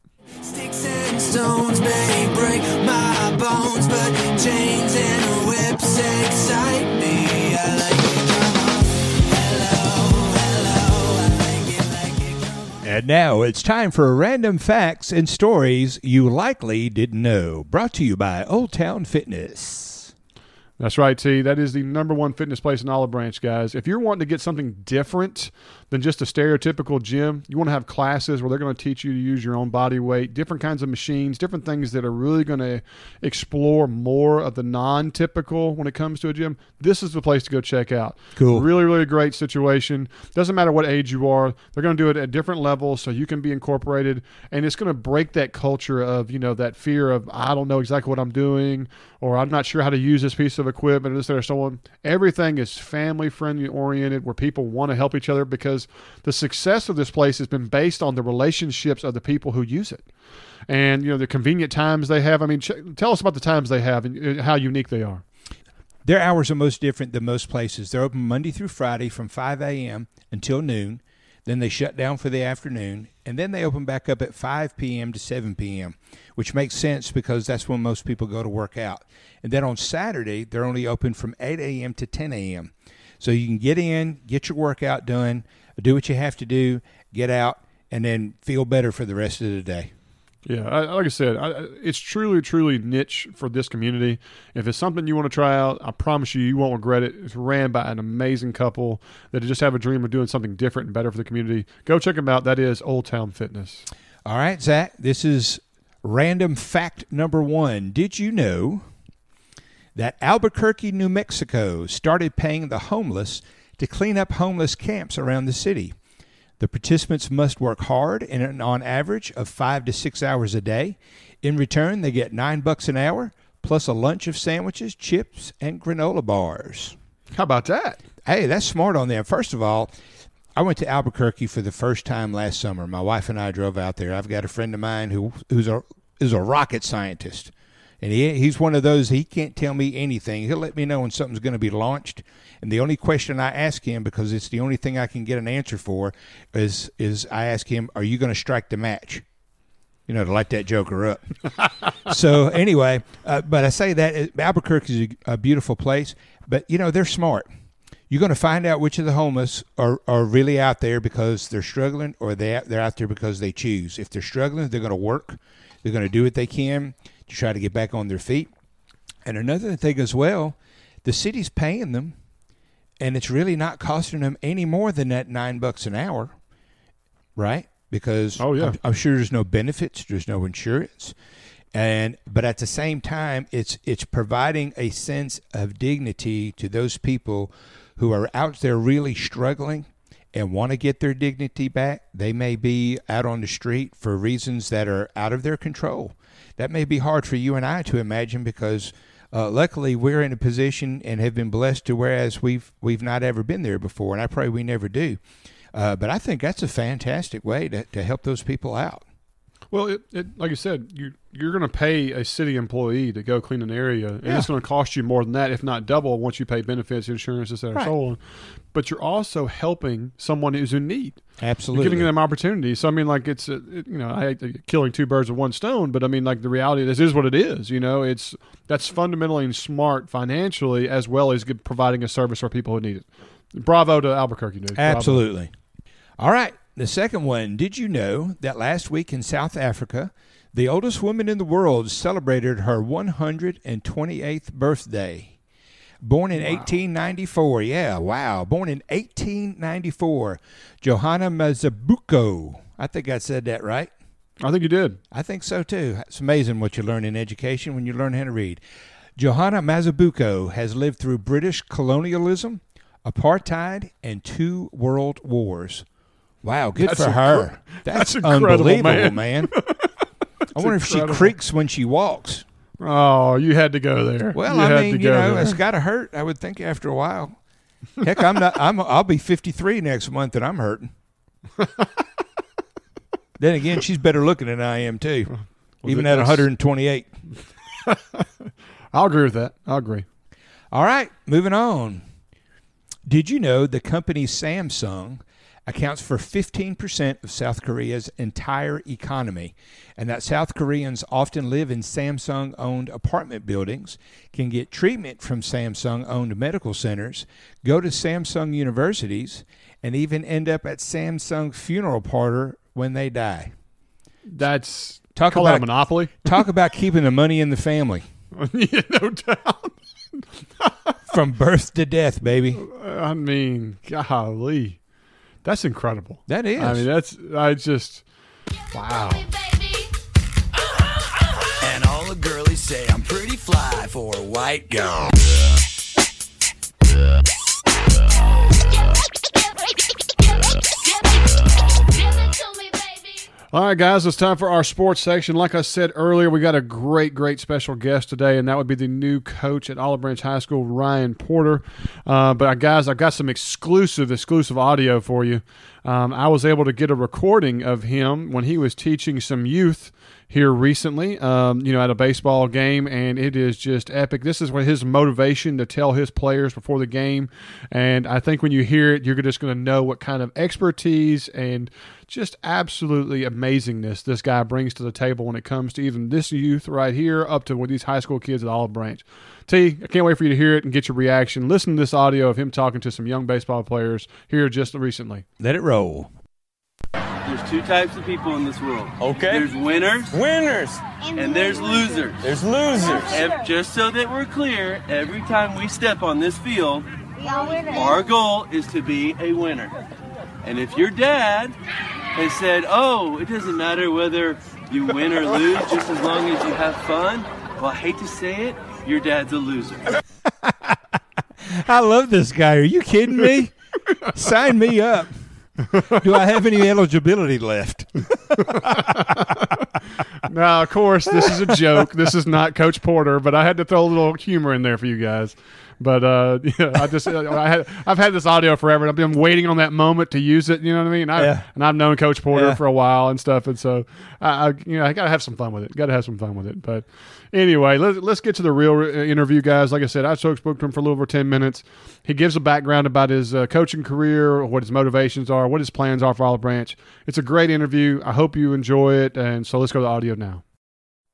Sticks and stones may break my bones, but chains and whips excite me. And now it's time for random facts and stories you likely didn't know. Brought to you by Old Town Fitness. That's right, T. That is the number one fitness place in Olive Branch, guys. If you're wanting to get something different than just a stereotypical gym, you want to have classes where they're going to teach you to use your own body weight, different kinds of machines, different things that are really going to explore more of the non typical when it comes to a gym. This is the place to go check out. Cool. Really, really great situation. Doesn't matter what age you are, they're going to do it at different levels so you can be incorporated. And it's going to break that culture of, you know, that fear of, I don't know exactly what I'm doing or I'm not sure how to use this piece of equipment or this or so on. Everything is family friendly oriented where people want to help each other because the success of this place has been based on the relationships of the people who use it. And, you know, the convenient times they have. I mean, ch- tell us about the times they have and uh, how unique they are. Their hours are most different than most places. They're open Monday through Friday from 5 a.m. until noon. Then they shut down for the afternoon, and then they open back up at 5 p.m. to 7 p.m., which makes sense because that's when most people go to work out. And then on Saturday, they're only open from 8 a.m. to 10 a.m. So you can get in, get your workout done, do what you have to do, get out, and then feel better for the rest of the day. Yeah, I, like I said, I, it's truly, truly niche for this community. If it's something you want to try out, I promise you, you won't regret it. It's ran by an amazing couple that just have a dream of doing something different and better for the community. Go check them out. That is Old Town Fitness. All right, Zach, this is random fact number one. Did you know that Albuquerque, New Mexico started paying the homeless to clean up homeless camps around the city? The participants must work hard and on average of five to six hours a day. In return, they get nine bucks an hour plus a lunch of sandwiches, chips, and granola bars. How about that? Hey, that's smart on them. First of all, I went to Albuquerque for the first time last summer. My wife and I drove out there. I've got a friend of mine who who's a is a rocket scientist. And he, he's one of those, he can't tell me anything. He'll let me know when something's going to be launched. And the only question I ask him, because it's the only thing I can get an answer for, is, is I ask him, Are you going to strike the match? You know, to light that joker up. so, anyway, uh, but I say that Albuquerque is a, a beautiful place, but, you know, they're smart you're going to find out which of the homeless are, are really out there because they're struggling or they, they're out there because they choose. If they're struggling, they're going to work. They're going to do what they can to try to get back on their feet. And another thing as well, the city's paying them, and it's really not costing them any more than that nine bucks an hour, right? Because Oh, yeah. I'm, I'm sure there's no benefits, there's no insurance, and but at the same time, it's it's providing a sense of dignity to those people who are out there really struggling and want to get their dignity back. They may be out on the street for reasons that are out of their control. That may be hard for you and I to imagine because uh, luckily we're in a position and have been blessed to whereas we've we've not ever been there before, and I pray we never do. Uh, but I think that's a fantastic way to, to help those people out. Well, it, it like you said, you you're going to pay a city employee to go clean an area, and Yeah. it's going to cost you more than that, if not double, once you pay benefits, insurance, etc. Right. So on. But you're also helping someone who's in need. Absolutely. You're giving them opportunities. So I mean, like it's it, you know, I hate killing two birds with one stone, but I mean, like the reality, this is what it is. You know, it's that's fundamentally smart financially as well as providing a service for people who need it. Bravo to Albuquerque, dude. Bravo. Absolutely. All right. The second one. Did you know that last week in South Africa, the oldest woman in the world celebrated her 128th birthday? Born in 1894. Yeah, wow. Born in 1894. Johanna Mazibuko. I think I said that right. I think you did. I think so too. It's amazing what you learn in education when you learn how to read. Johanna Mazibuko has lived through British colonialism, apartheid, and two world wars. Wow, good That's for incre- her. That's, that's incredible, unbelievable, man. man. I wonder if she creaks when she walks. Oh, you had to go there. Well, you I mean, you know, there. it's got to hurt. I would think after a while. Heck, I'm not. I'm. I'll be 53 next month, and I'm hurting. then again, she's better looking than I am too, Well, even at that's- 128. I'll agree with that. I'll agree. All right, moving on. Did you know the company Samsung accounts for 15% of South Korea's entire economy, and that South Koreans often live in Samsung owned apartment buildings, can get treatment from Samsung owned medical centers, go to Samsung universities, and even end up at Samsung funeral parlor when they die? That's Talk call that a about monopoly. Talk about keeping the money in the family. yeah, no doubt. From birth to death, baby. I mean, golly, that's incredible. That is. I mean, that's I just wow. And all the girlies say I'm pretty fly for a white girl. All right, guys, it's time for our sports section. Like I said earlier, we got a great, great special guest today, and that would be the new coach at Olive Branch High School, Ryan Porter. Uh, but uh, guys, I've got some exclusive, exclusive audio for you. Um, I was able to get a recording of him when he was teaching some youth here recently, um, you know, at a baseball game, and it is just epic. This is what his motivation to tell his players before the game, and I think when you hear it, you're just going to know what kind of expertise and just absolutely amazingness this guy brings to the table when it comes to even this youth right here up to with these high school kids at Olive Branch. T, I can't wait for you to hear it and get your reaction. Listen to this audio of him talking to some young baseball players here just recently. Let it roll. There's two types of people in this world. Okay. There's winners. Winners. And there's losers. There's losers. And just so that we're clear, every time we step on this field, our goal is to be a winner. And if your dad has said, oh, it doesn't matter whether you win or lose, just as long as you have fun, well, I hate to say it, your dad's a loser. I love this guy. Are you kidding me? Sign me up. Do I have any eligibility left? now, of course, this is a joke. this is not Coach Porter, but I had to throw a little humor in there for you guys. But uh, yeah, I just I had I've had this audio forever, and I've been waiting on that moment to use it. You know what I mean? I, Yeah. And I've known Coach Porter Yeah. for a while and stuff, and so I, I you know I got to have some fun with it. Got to have some fun with it. But anyway, let's let's get to the real uh, interview, guys. Like I said, I spoke spoke to him for a little over ten minutes. He gives a background about his uh, coaching career, what his motivations are, what his plans are for Olive Branch. It's a great interview. I hope you enjoy it. And so let's go to the audio now.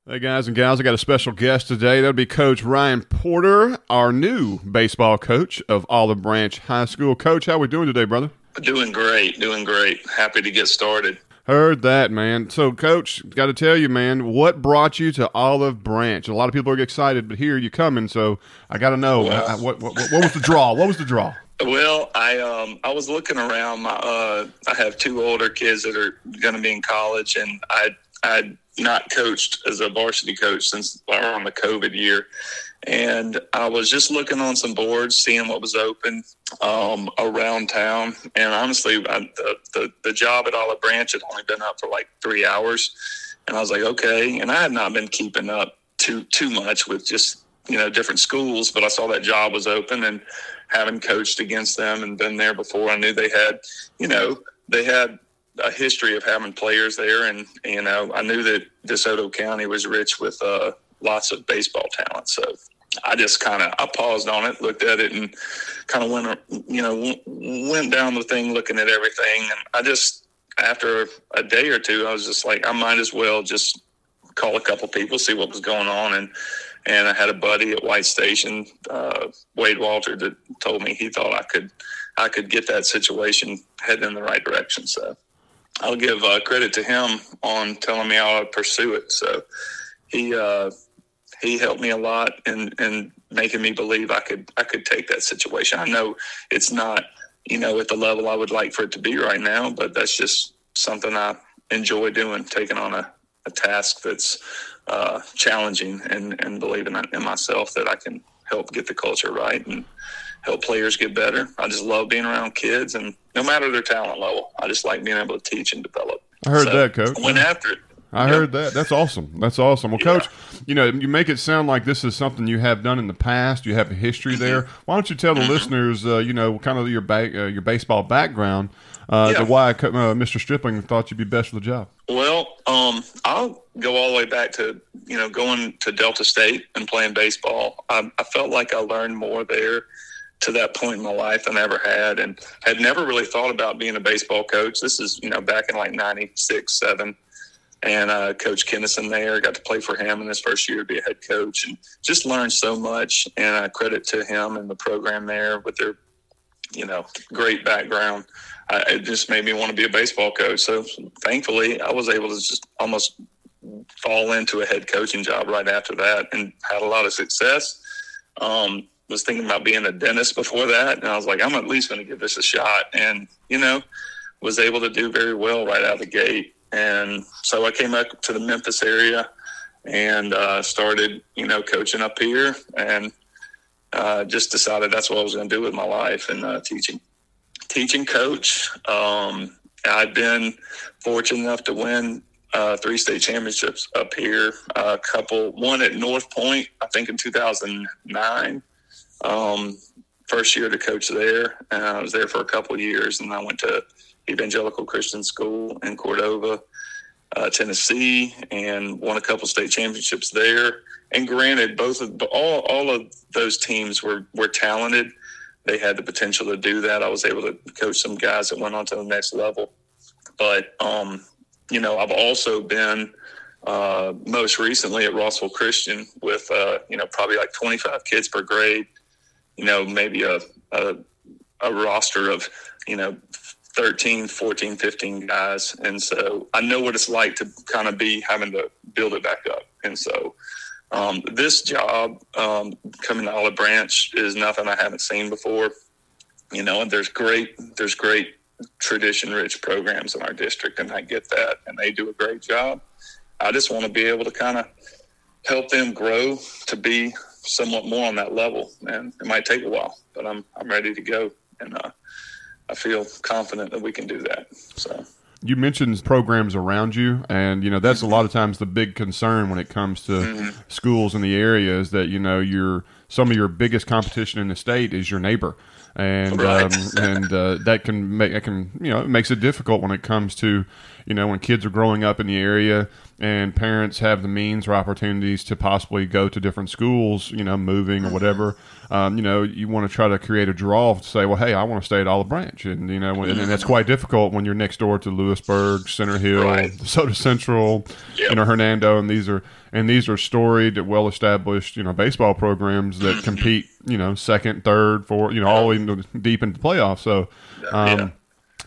Hey guys and gals, I got a special guest today. That'll be Coach Ryan Porter, our new baseball coach of Olive Branch High School. Coach, how are we doing today, brother? Doing great, doing great. Happy to get started. Heard that, man. So, coach, got to tell you, man, what brought you to Olive Branch? A lot of people are excited, but here you coming, so I got to know Well- uh, what, what what was the draw? What was the draw? Well, I um I was looking around. My uh, I have two older kids that are going to be in college, and I I'd not coached as a varsity coach since around the COVID year, and I was just looking on some boards, seeing what was open um, around town. And honestly, I, the, the the job at Olive Branch had only been up for like three hours, and I was like, okay. And I had not been keeping up too too much with just you know different schools, but I saw that job was open and having coached against them and been there before, I knew they had you know they had a history of having players there, and you know I knew that DeSoto County was rich with uh, lots of baseball talent, so. I just kind of I paused on it, looked at it, and kind of went you know went down the thing, looking at everything, and I just after a day or two, I was just like, I might as well just call a couple people, see what was going on, and and I had a buddy at White Station, uh, Wade Walter, that told me he thought I could I could get that situation heading in the right direction. So I'll give uh, credit to him on telling me how to pursue it. So he uh, he helped me a lot in in making me believe I could I could take that situation. I know it's not you know at the level I would like for it to be right now, but that's just something I enjoy doing, taking on a, a task that's uh, challenging and and believing in myself that I can help get the culture right and help players get better. I just love being around kids, and no matter their talent level, I just like being able to teach and develop. I heard So, that, coach. I went after it. I heard that. That's awesome. That's awesome. Well, coach, you know, you make it sound like this is something you have done in the past. You have a history there. Why don't you tell the listeners, uh, you know, kind of your ba- uh, your baseball background, uh, Yeah. to why uh, Mr. Stripling thought you'd be best for the job? Well, um, I'll go all the way back to you know going to Delta State and playing baseball. I, I felt like I learned more there to that point in my life than I ever had, and had never really thought about being a baseball coach. This is you know back in like '96, seven, and uh, Coach Kinnison there got to play for him in his first year to be a head coach, and just learned so much. And I credit to him and the program there with their you know great background. It just made me want to be a baseball coach. So thankfully, I was able to just almost fall into a head coaching job right after that, and had a lot of success. Um, was thinking about being a dentist before that, and I was like, I'm at least going to give this a shot, and you know, was able to do very well right out of the gate. And so I came up to the Memphis area and uh, started, you know, coaching up here, and uh, just decided that's what I was going to do with my life and uh, teaching teaching coach. Um, I've been fortunate enough to win uh, three state championships up here. A couple, one at North Point, I think in 2009. Um, first year to coach there, and I was there for a couple of years, and I went to Evangelical Christian School in Cordova, uh, Tennessee, and won a couple state championships there. And granted, both of all all of those teams were were talented they had the potential to do that. I was able to coach some guys that went on to the next level. But, um, you know, I've also been uh, most recently at Rossville Christian with, uh, you know, probably like 25 kids per grade, you know, maybe a, a, a roster of, you know, 13, 14, 15 guys. And so I know what it's like to kind of be having to build it back up. And so, um, this job um, coming to Olive Branch is nothing I haven't seen before. You know, and there's great there's great tradition rich programs in our district, and I get that, and they do a great job. I just want to be able to kind of help them grow to be somewhat more on that level, and it might take a while, but I'm I'm ready to go, and uh, I feel confident that we can do that. So. You mentioned programs around you, and you know that's a lot of times the big concern when it comes to Mhm. schools in the area is that you know your some of your biggest competition in the state is your neighbor, and Right. um, and uh, that can make that can you know it makes it difficult when it comes to you know when kids are growing up in the area and parents have the means or opportunities to possibly go to different schools, you know, moving or whatever. Um, you know, you want to try to create a draw to say, well, hey, I want to stay at Olive Branch, and you know, and, and that's quite difficult when you're next door to Lewisburg, Center Hill, Right. DeSoto Central, you know, Hernando, and these are and these are storied, well established, you know, baseball programs that compete, you know, second, third, fourth, you know, all the way deep into the playoffs. So, um,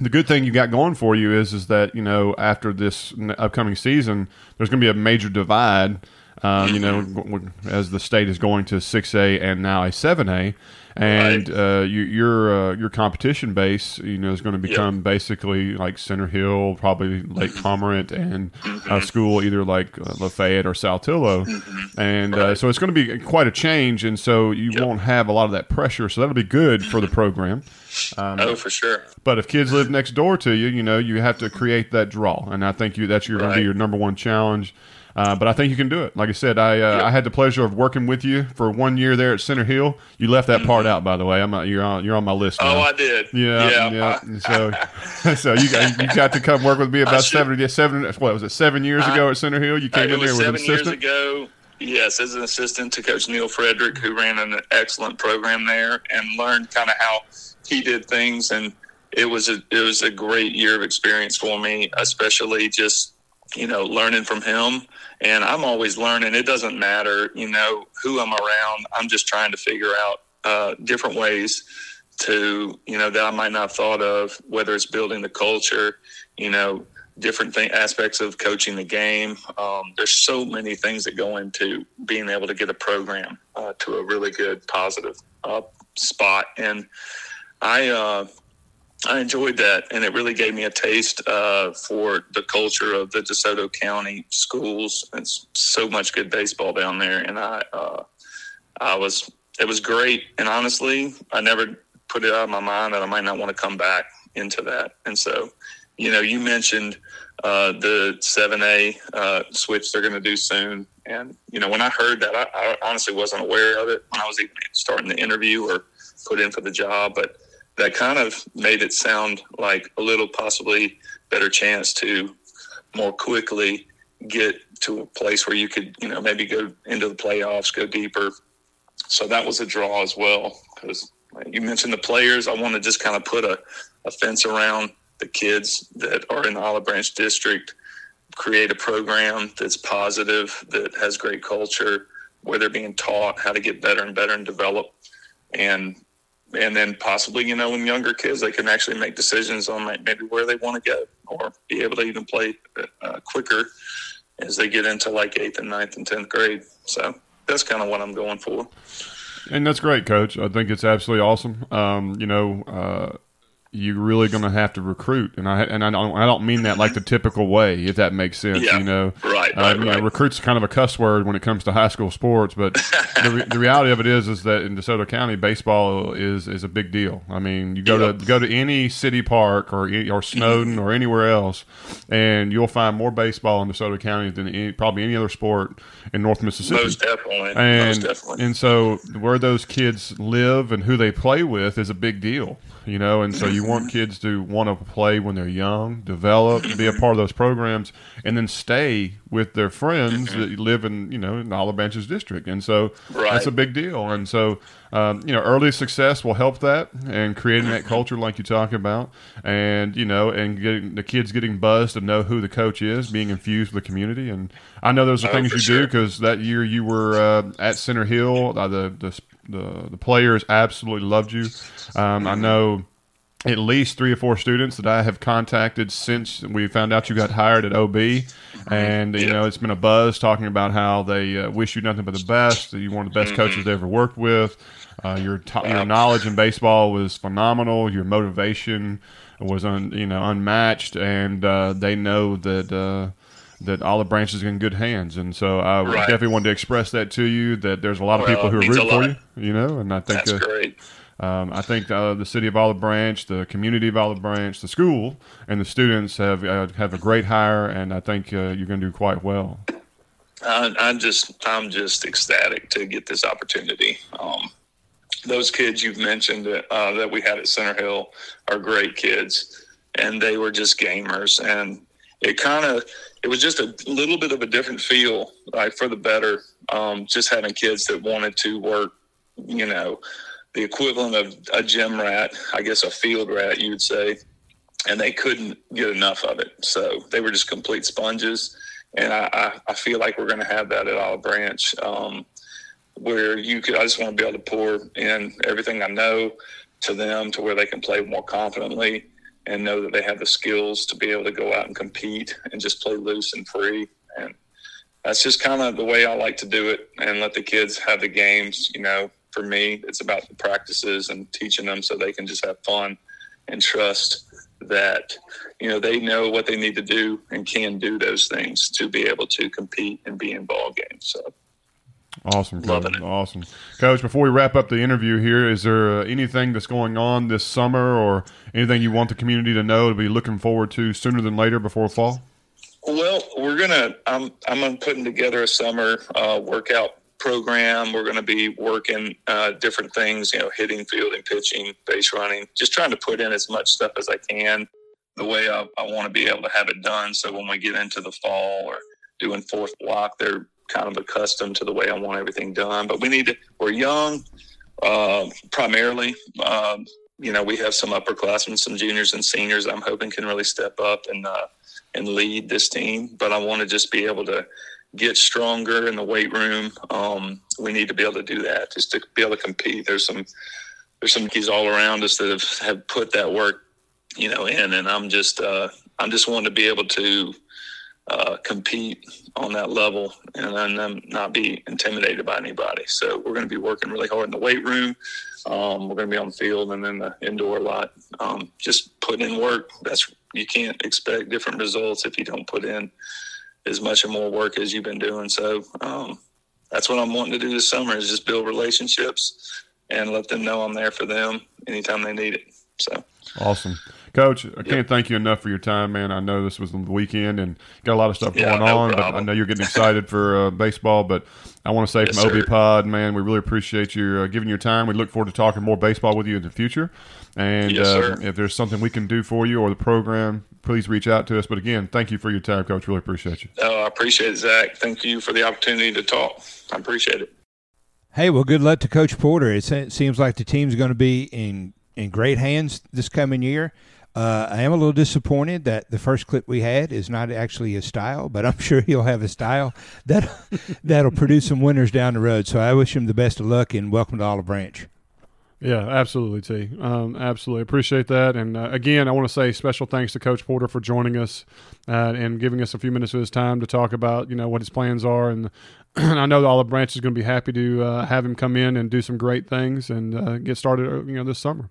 the good thing you got going for you is is that you know after this upcoming season, there's going to be a major divide. Um, you know, w- as the state is going to 6A and now a 7A, and uh, you, your uh, your competition base, you know, is going to become basically like Center Hill, probably Lake Cormorant, and a school either like uh, Lafayette or Saltillo, and uh, so it's going to be quite a change, and so you won't have a lot of that pressure, so that'll be good for the program. Um, oh, for sure. but if kids live next door to you, you know, you have to create that draw, and I think you that's your going to be your number one challenge. Uh, but I think you can do it. Like I said, I uh, I had the pleasure of working with you for one year there at Center Hill. You left that part out, by the way. I'm not, you're on you're on my list. Mm-hmm. Oh. I did. Yeah, Yeah. yeah. So, so you got you got to come work with me about seven seven. What was it? Seven years I- ago at Center Hill, you Uh, came in there with an seven years assistant. ago. Yes, as an assistant to Coach Neil Frederick, who ran an excellent program there, and learned kind of how he did things. And it was a it was a great year of experience for me, especially just you know learning from him. And I'm always learning. It doesn't matter, you know, who I'm around. I'm just trying to figure out uh, different ways to you know that I might not have thought of, whether it's building the culture, you know, different thing, aspects of coaching the game. Um, there's so many things that go into being able to get a program uh, to a really good, positive uh, spot, and I. I enjoyed that, and it really gave me a taste uh, for the culture of the DeSoto County schools. It's so much good baseball down there, and I, uh, I was, it was great. And honestly, I never put it out of my mind that I might not want to come back into that. And so, you know, you mentioned uh, the 7A uh, switch they're going to do soon, and you know, when I heard that, I, I honestly wasn't aware of it when I was even starting the interview or put in for the job, but that kind of made it sound like a little possibly better chance to more quickly get to a place where you could, you know, maybe go into the playoffs, go deeper. So that was a draw as well. Because you mentioned the players, I want to just kind of put a, a fence around the kids that are in the Olive Branch district, create a program that's positive, that has great culture, where they're being taught how to get better and better and develop. And and then possibly, you know, when younger kids, they can actually make decisions on like maybe where they want to go or be able to even play uh, quicker as they get into like eighth and ninth and tenth grade. So that's kind of what I'm going for. And that's great, Coach. I think it's absolutely awesome. Um, you know, uh, you're really going to have to recruit, and I and I don't I don't mean that like the typical way, if that makes sense. Yeah. You know, Right, Uh, right, you know, recruit's kind of a cuss word when it comes to high school sports, but the, re- the reality of it is is that in DeSoto County, baseball is is a big deal. I mean, you go to go to any city park or or Snowden or anywhere else, and you'll find more baseball in DeSoto County than any, probably any other sport in North Mississippi. Most definitely. And, Most definitely. and so where those kids live and who they play with is a big deal, you know. And so you want kids to want to play when they're young, develop, be a part of those programs, and then stay with their friends that live in you know in Olive Branches district. And so that's a big deal. And so um, you know early success will help that and creating that culture like you talk about, and you know and getting the kids getting buzzed to know who the coach is, being infused with the community. And I know those are Oh, things you sure. do because that year you were uh, at Center Hill. Uh, the, the the the players absolutely loved you. Um, I know at least three or four students that I have contacted since we found out you got hired at OB, and you know it's been a buzz talking about how they uh, wish you nothing but the best. That you're one of the best coaches they ever worked with. Uh, your to- your knowledge in baseball was phenomenal. Your motivation was un- you know unmatched, and uh, they know that. That Olive Branch is in good hands, and so I Right. definitely wanted to express that to you. That there's a lot of Well, people who are rooting for you, you know, and I think That's uh, great. um, I think uh, the city of Olive Branch, the community of Olive Branch, the school, and the students have uh, have a great hire, and I think uh, you're going to do quite well. I, I'm just I'm just ecstatic to get this opportunity. Um, those kids you've mentioned uh, that we had at Center Hill are great kids, and they were just gamers, and it kind of it was just a little bit of a different feel, like for the better. Um, just having kids that wanted to work, you know, the equivalent of a gym rat, I guess a field rat, you would say, and they couldn't get enough of it. So they were just complete sponges. And I, I, I feel like we're going to have that at Olive Branch, um, where you could. I just want to be able to pour in everything I know to them, to where they can play more confidently, and know that they have the skills to be able to go out and compete and just play loose and free. And that's just kind of the way I like to do it and let the kids have the games. You know, for me, it's about the practices and teaching them so they can just have fun and trust that you know they know what they need to do and can do those things to be able to compete and be in ball games. So Awesome, Coach. Loving it. Awesome, Coach. Before we wrap up the interview here, is there uh, anything that's going on this summer, or anything you want the community to know to be looking forward to sooner than later before fall? Well, we're gonna. I'm I'm putting together a summer uh, workout program. We're going to be working uh, different things. You know, hitting, fielding, pitching, base running. Just trying to put in as much stuff as I can. The way I, I want to be able to have it done. So when we get into the fall or doing fourth block, they're kind of accustomed to the way I want everything done. But we need to. We're young, uh, primarily. Um, you know, we have some upperclassmen, some juniors and seniors. I'm hoping can really step up and uh, and lead this team. But I want to just be able to get stronger in the weight room. Um, we need to be able to do that just to be able to compete. There's some there's some keys all around us that have, have put that work, you know, in, and I'm just uh, I'm just wanting to be able to uh, compete on that level and then not be intimidated by anybody. So we're going to be working really hard in the weight room. Um, we're going to be on the field and then the indoor lot. Um, just putting in work. That's you can't expect different results if you don't put in as much and more work as you've been doing. So um, that's what I'm wanting to do this summer is just build relationships and let them know I'm there for them anytime they need it. So Awesome. Coach, I can't thank you enough for your time, man. I know this was the weekend and got a lot of stuff Yeah, going no on, but I know you're getting excited for uh, baseball. But I want to say Yes, from sir. OB Pod, man, we really appreciate you uh, giving your time. We look forward to talking more baseball with you in the future. And Yes, uh, if there's something we can do for you or the program, please reach out to us. But again, thank you for your time, Coach. Really appreciate you. oh, I appreciate it, Zach. Thank you for the opportunity to talk. I appreciate it. Hey, well, good luck to Coach Porter. It seems like the team's going to be in in great hands this coming year. Uh, I am a little disappointed that the first clip we had is not actually his style, but I'm sure he'll have a style that that'll produce some winners down the road. So I wish him the best of luck and welcome to Olive Branch. Yeah, absolutely, T. Um, absolutely appreciate that. And uh, again, I want to say special thanks to Coach Porter for joining us uh, and giving us a few minutes of his time to talk about you know what his plans are. And I know Olive Branch is going to be happy to uh, have him come in and do some great things and uh, get started uh, you know this summer.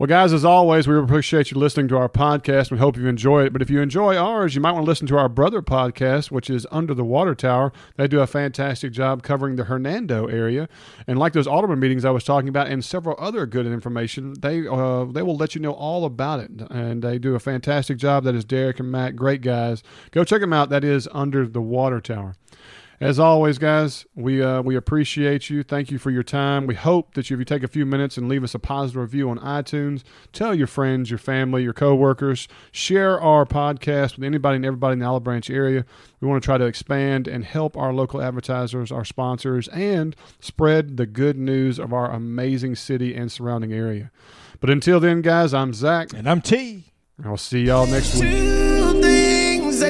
Well, guys, as always, we appreciate you listening to our podcast. We hope you enjoy it. But if you enjoy ours, you might want to listen to our brother podcast, which is Under the Water Tower. They do a fantastic job covering the Hernando area, and like those Alderman meetings I was talking about, and several other good information, they uh, they will let you know all about it. And they do a fantastic job. That is Derek and Matt, great guys. Go check them out. That is Under the Water Tower. As always, guys, we uh, we appreciate you. Thank you for your time. We hope that you, if you take a few minutes and leave us a positive review on iTunes, tell your friends, your family, your coworkers, share our podcast with anybody and everybody in the Olive Branch area. We want to try to expand and help our local advertisers, our sponsors, and spread the good news of our amazing city and surrounding area. But until then, guys, I'm Zach. And I'm T. I'll see y'all next week.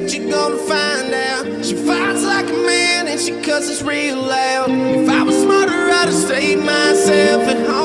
You're gonna find out. She fights like a man and she cusses real loud. If I was smarter, I'd have stayed myself at home.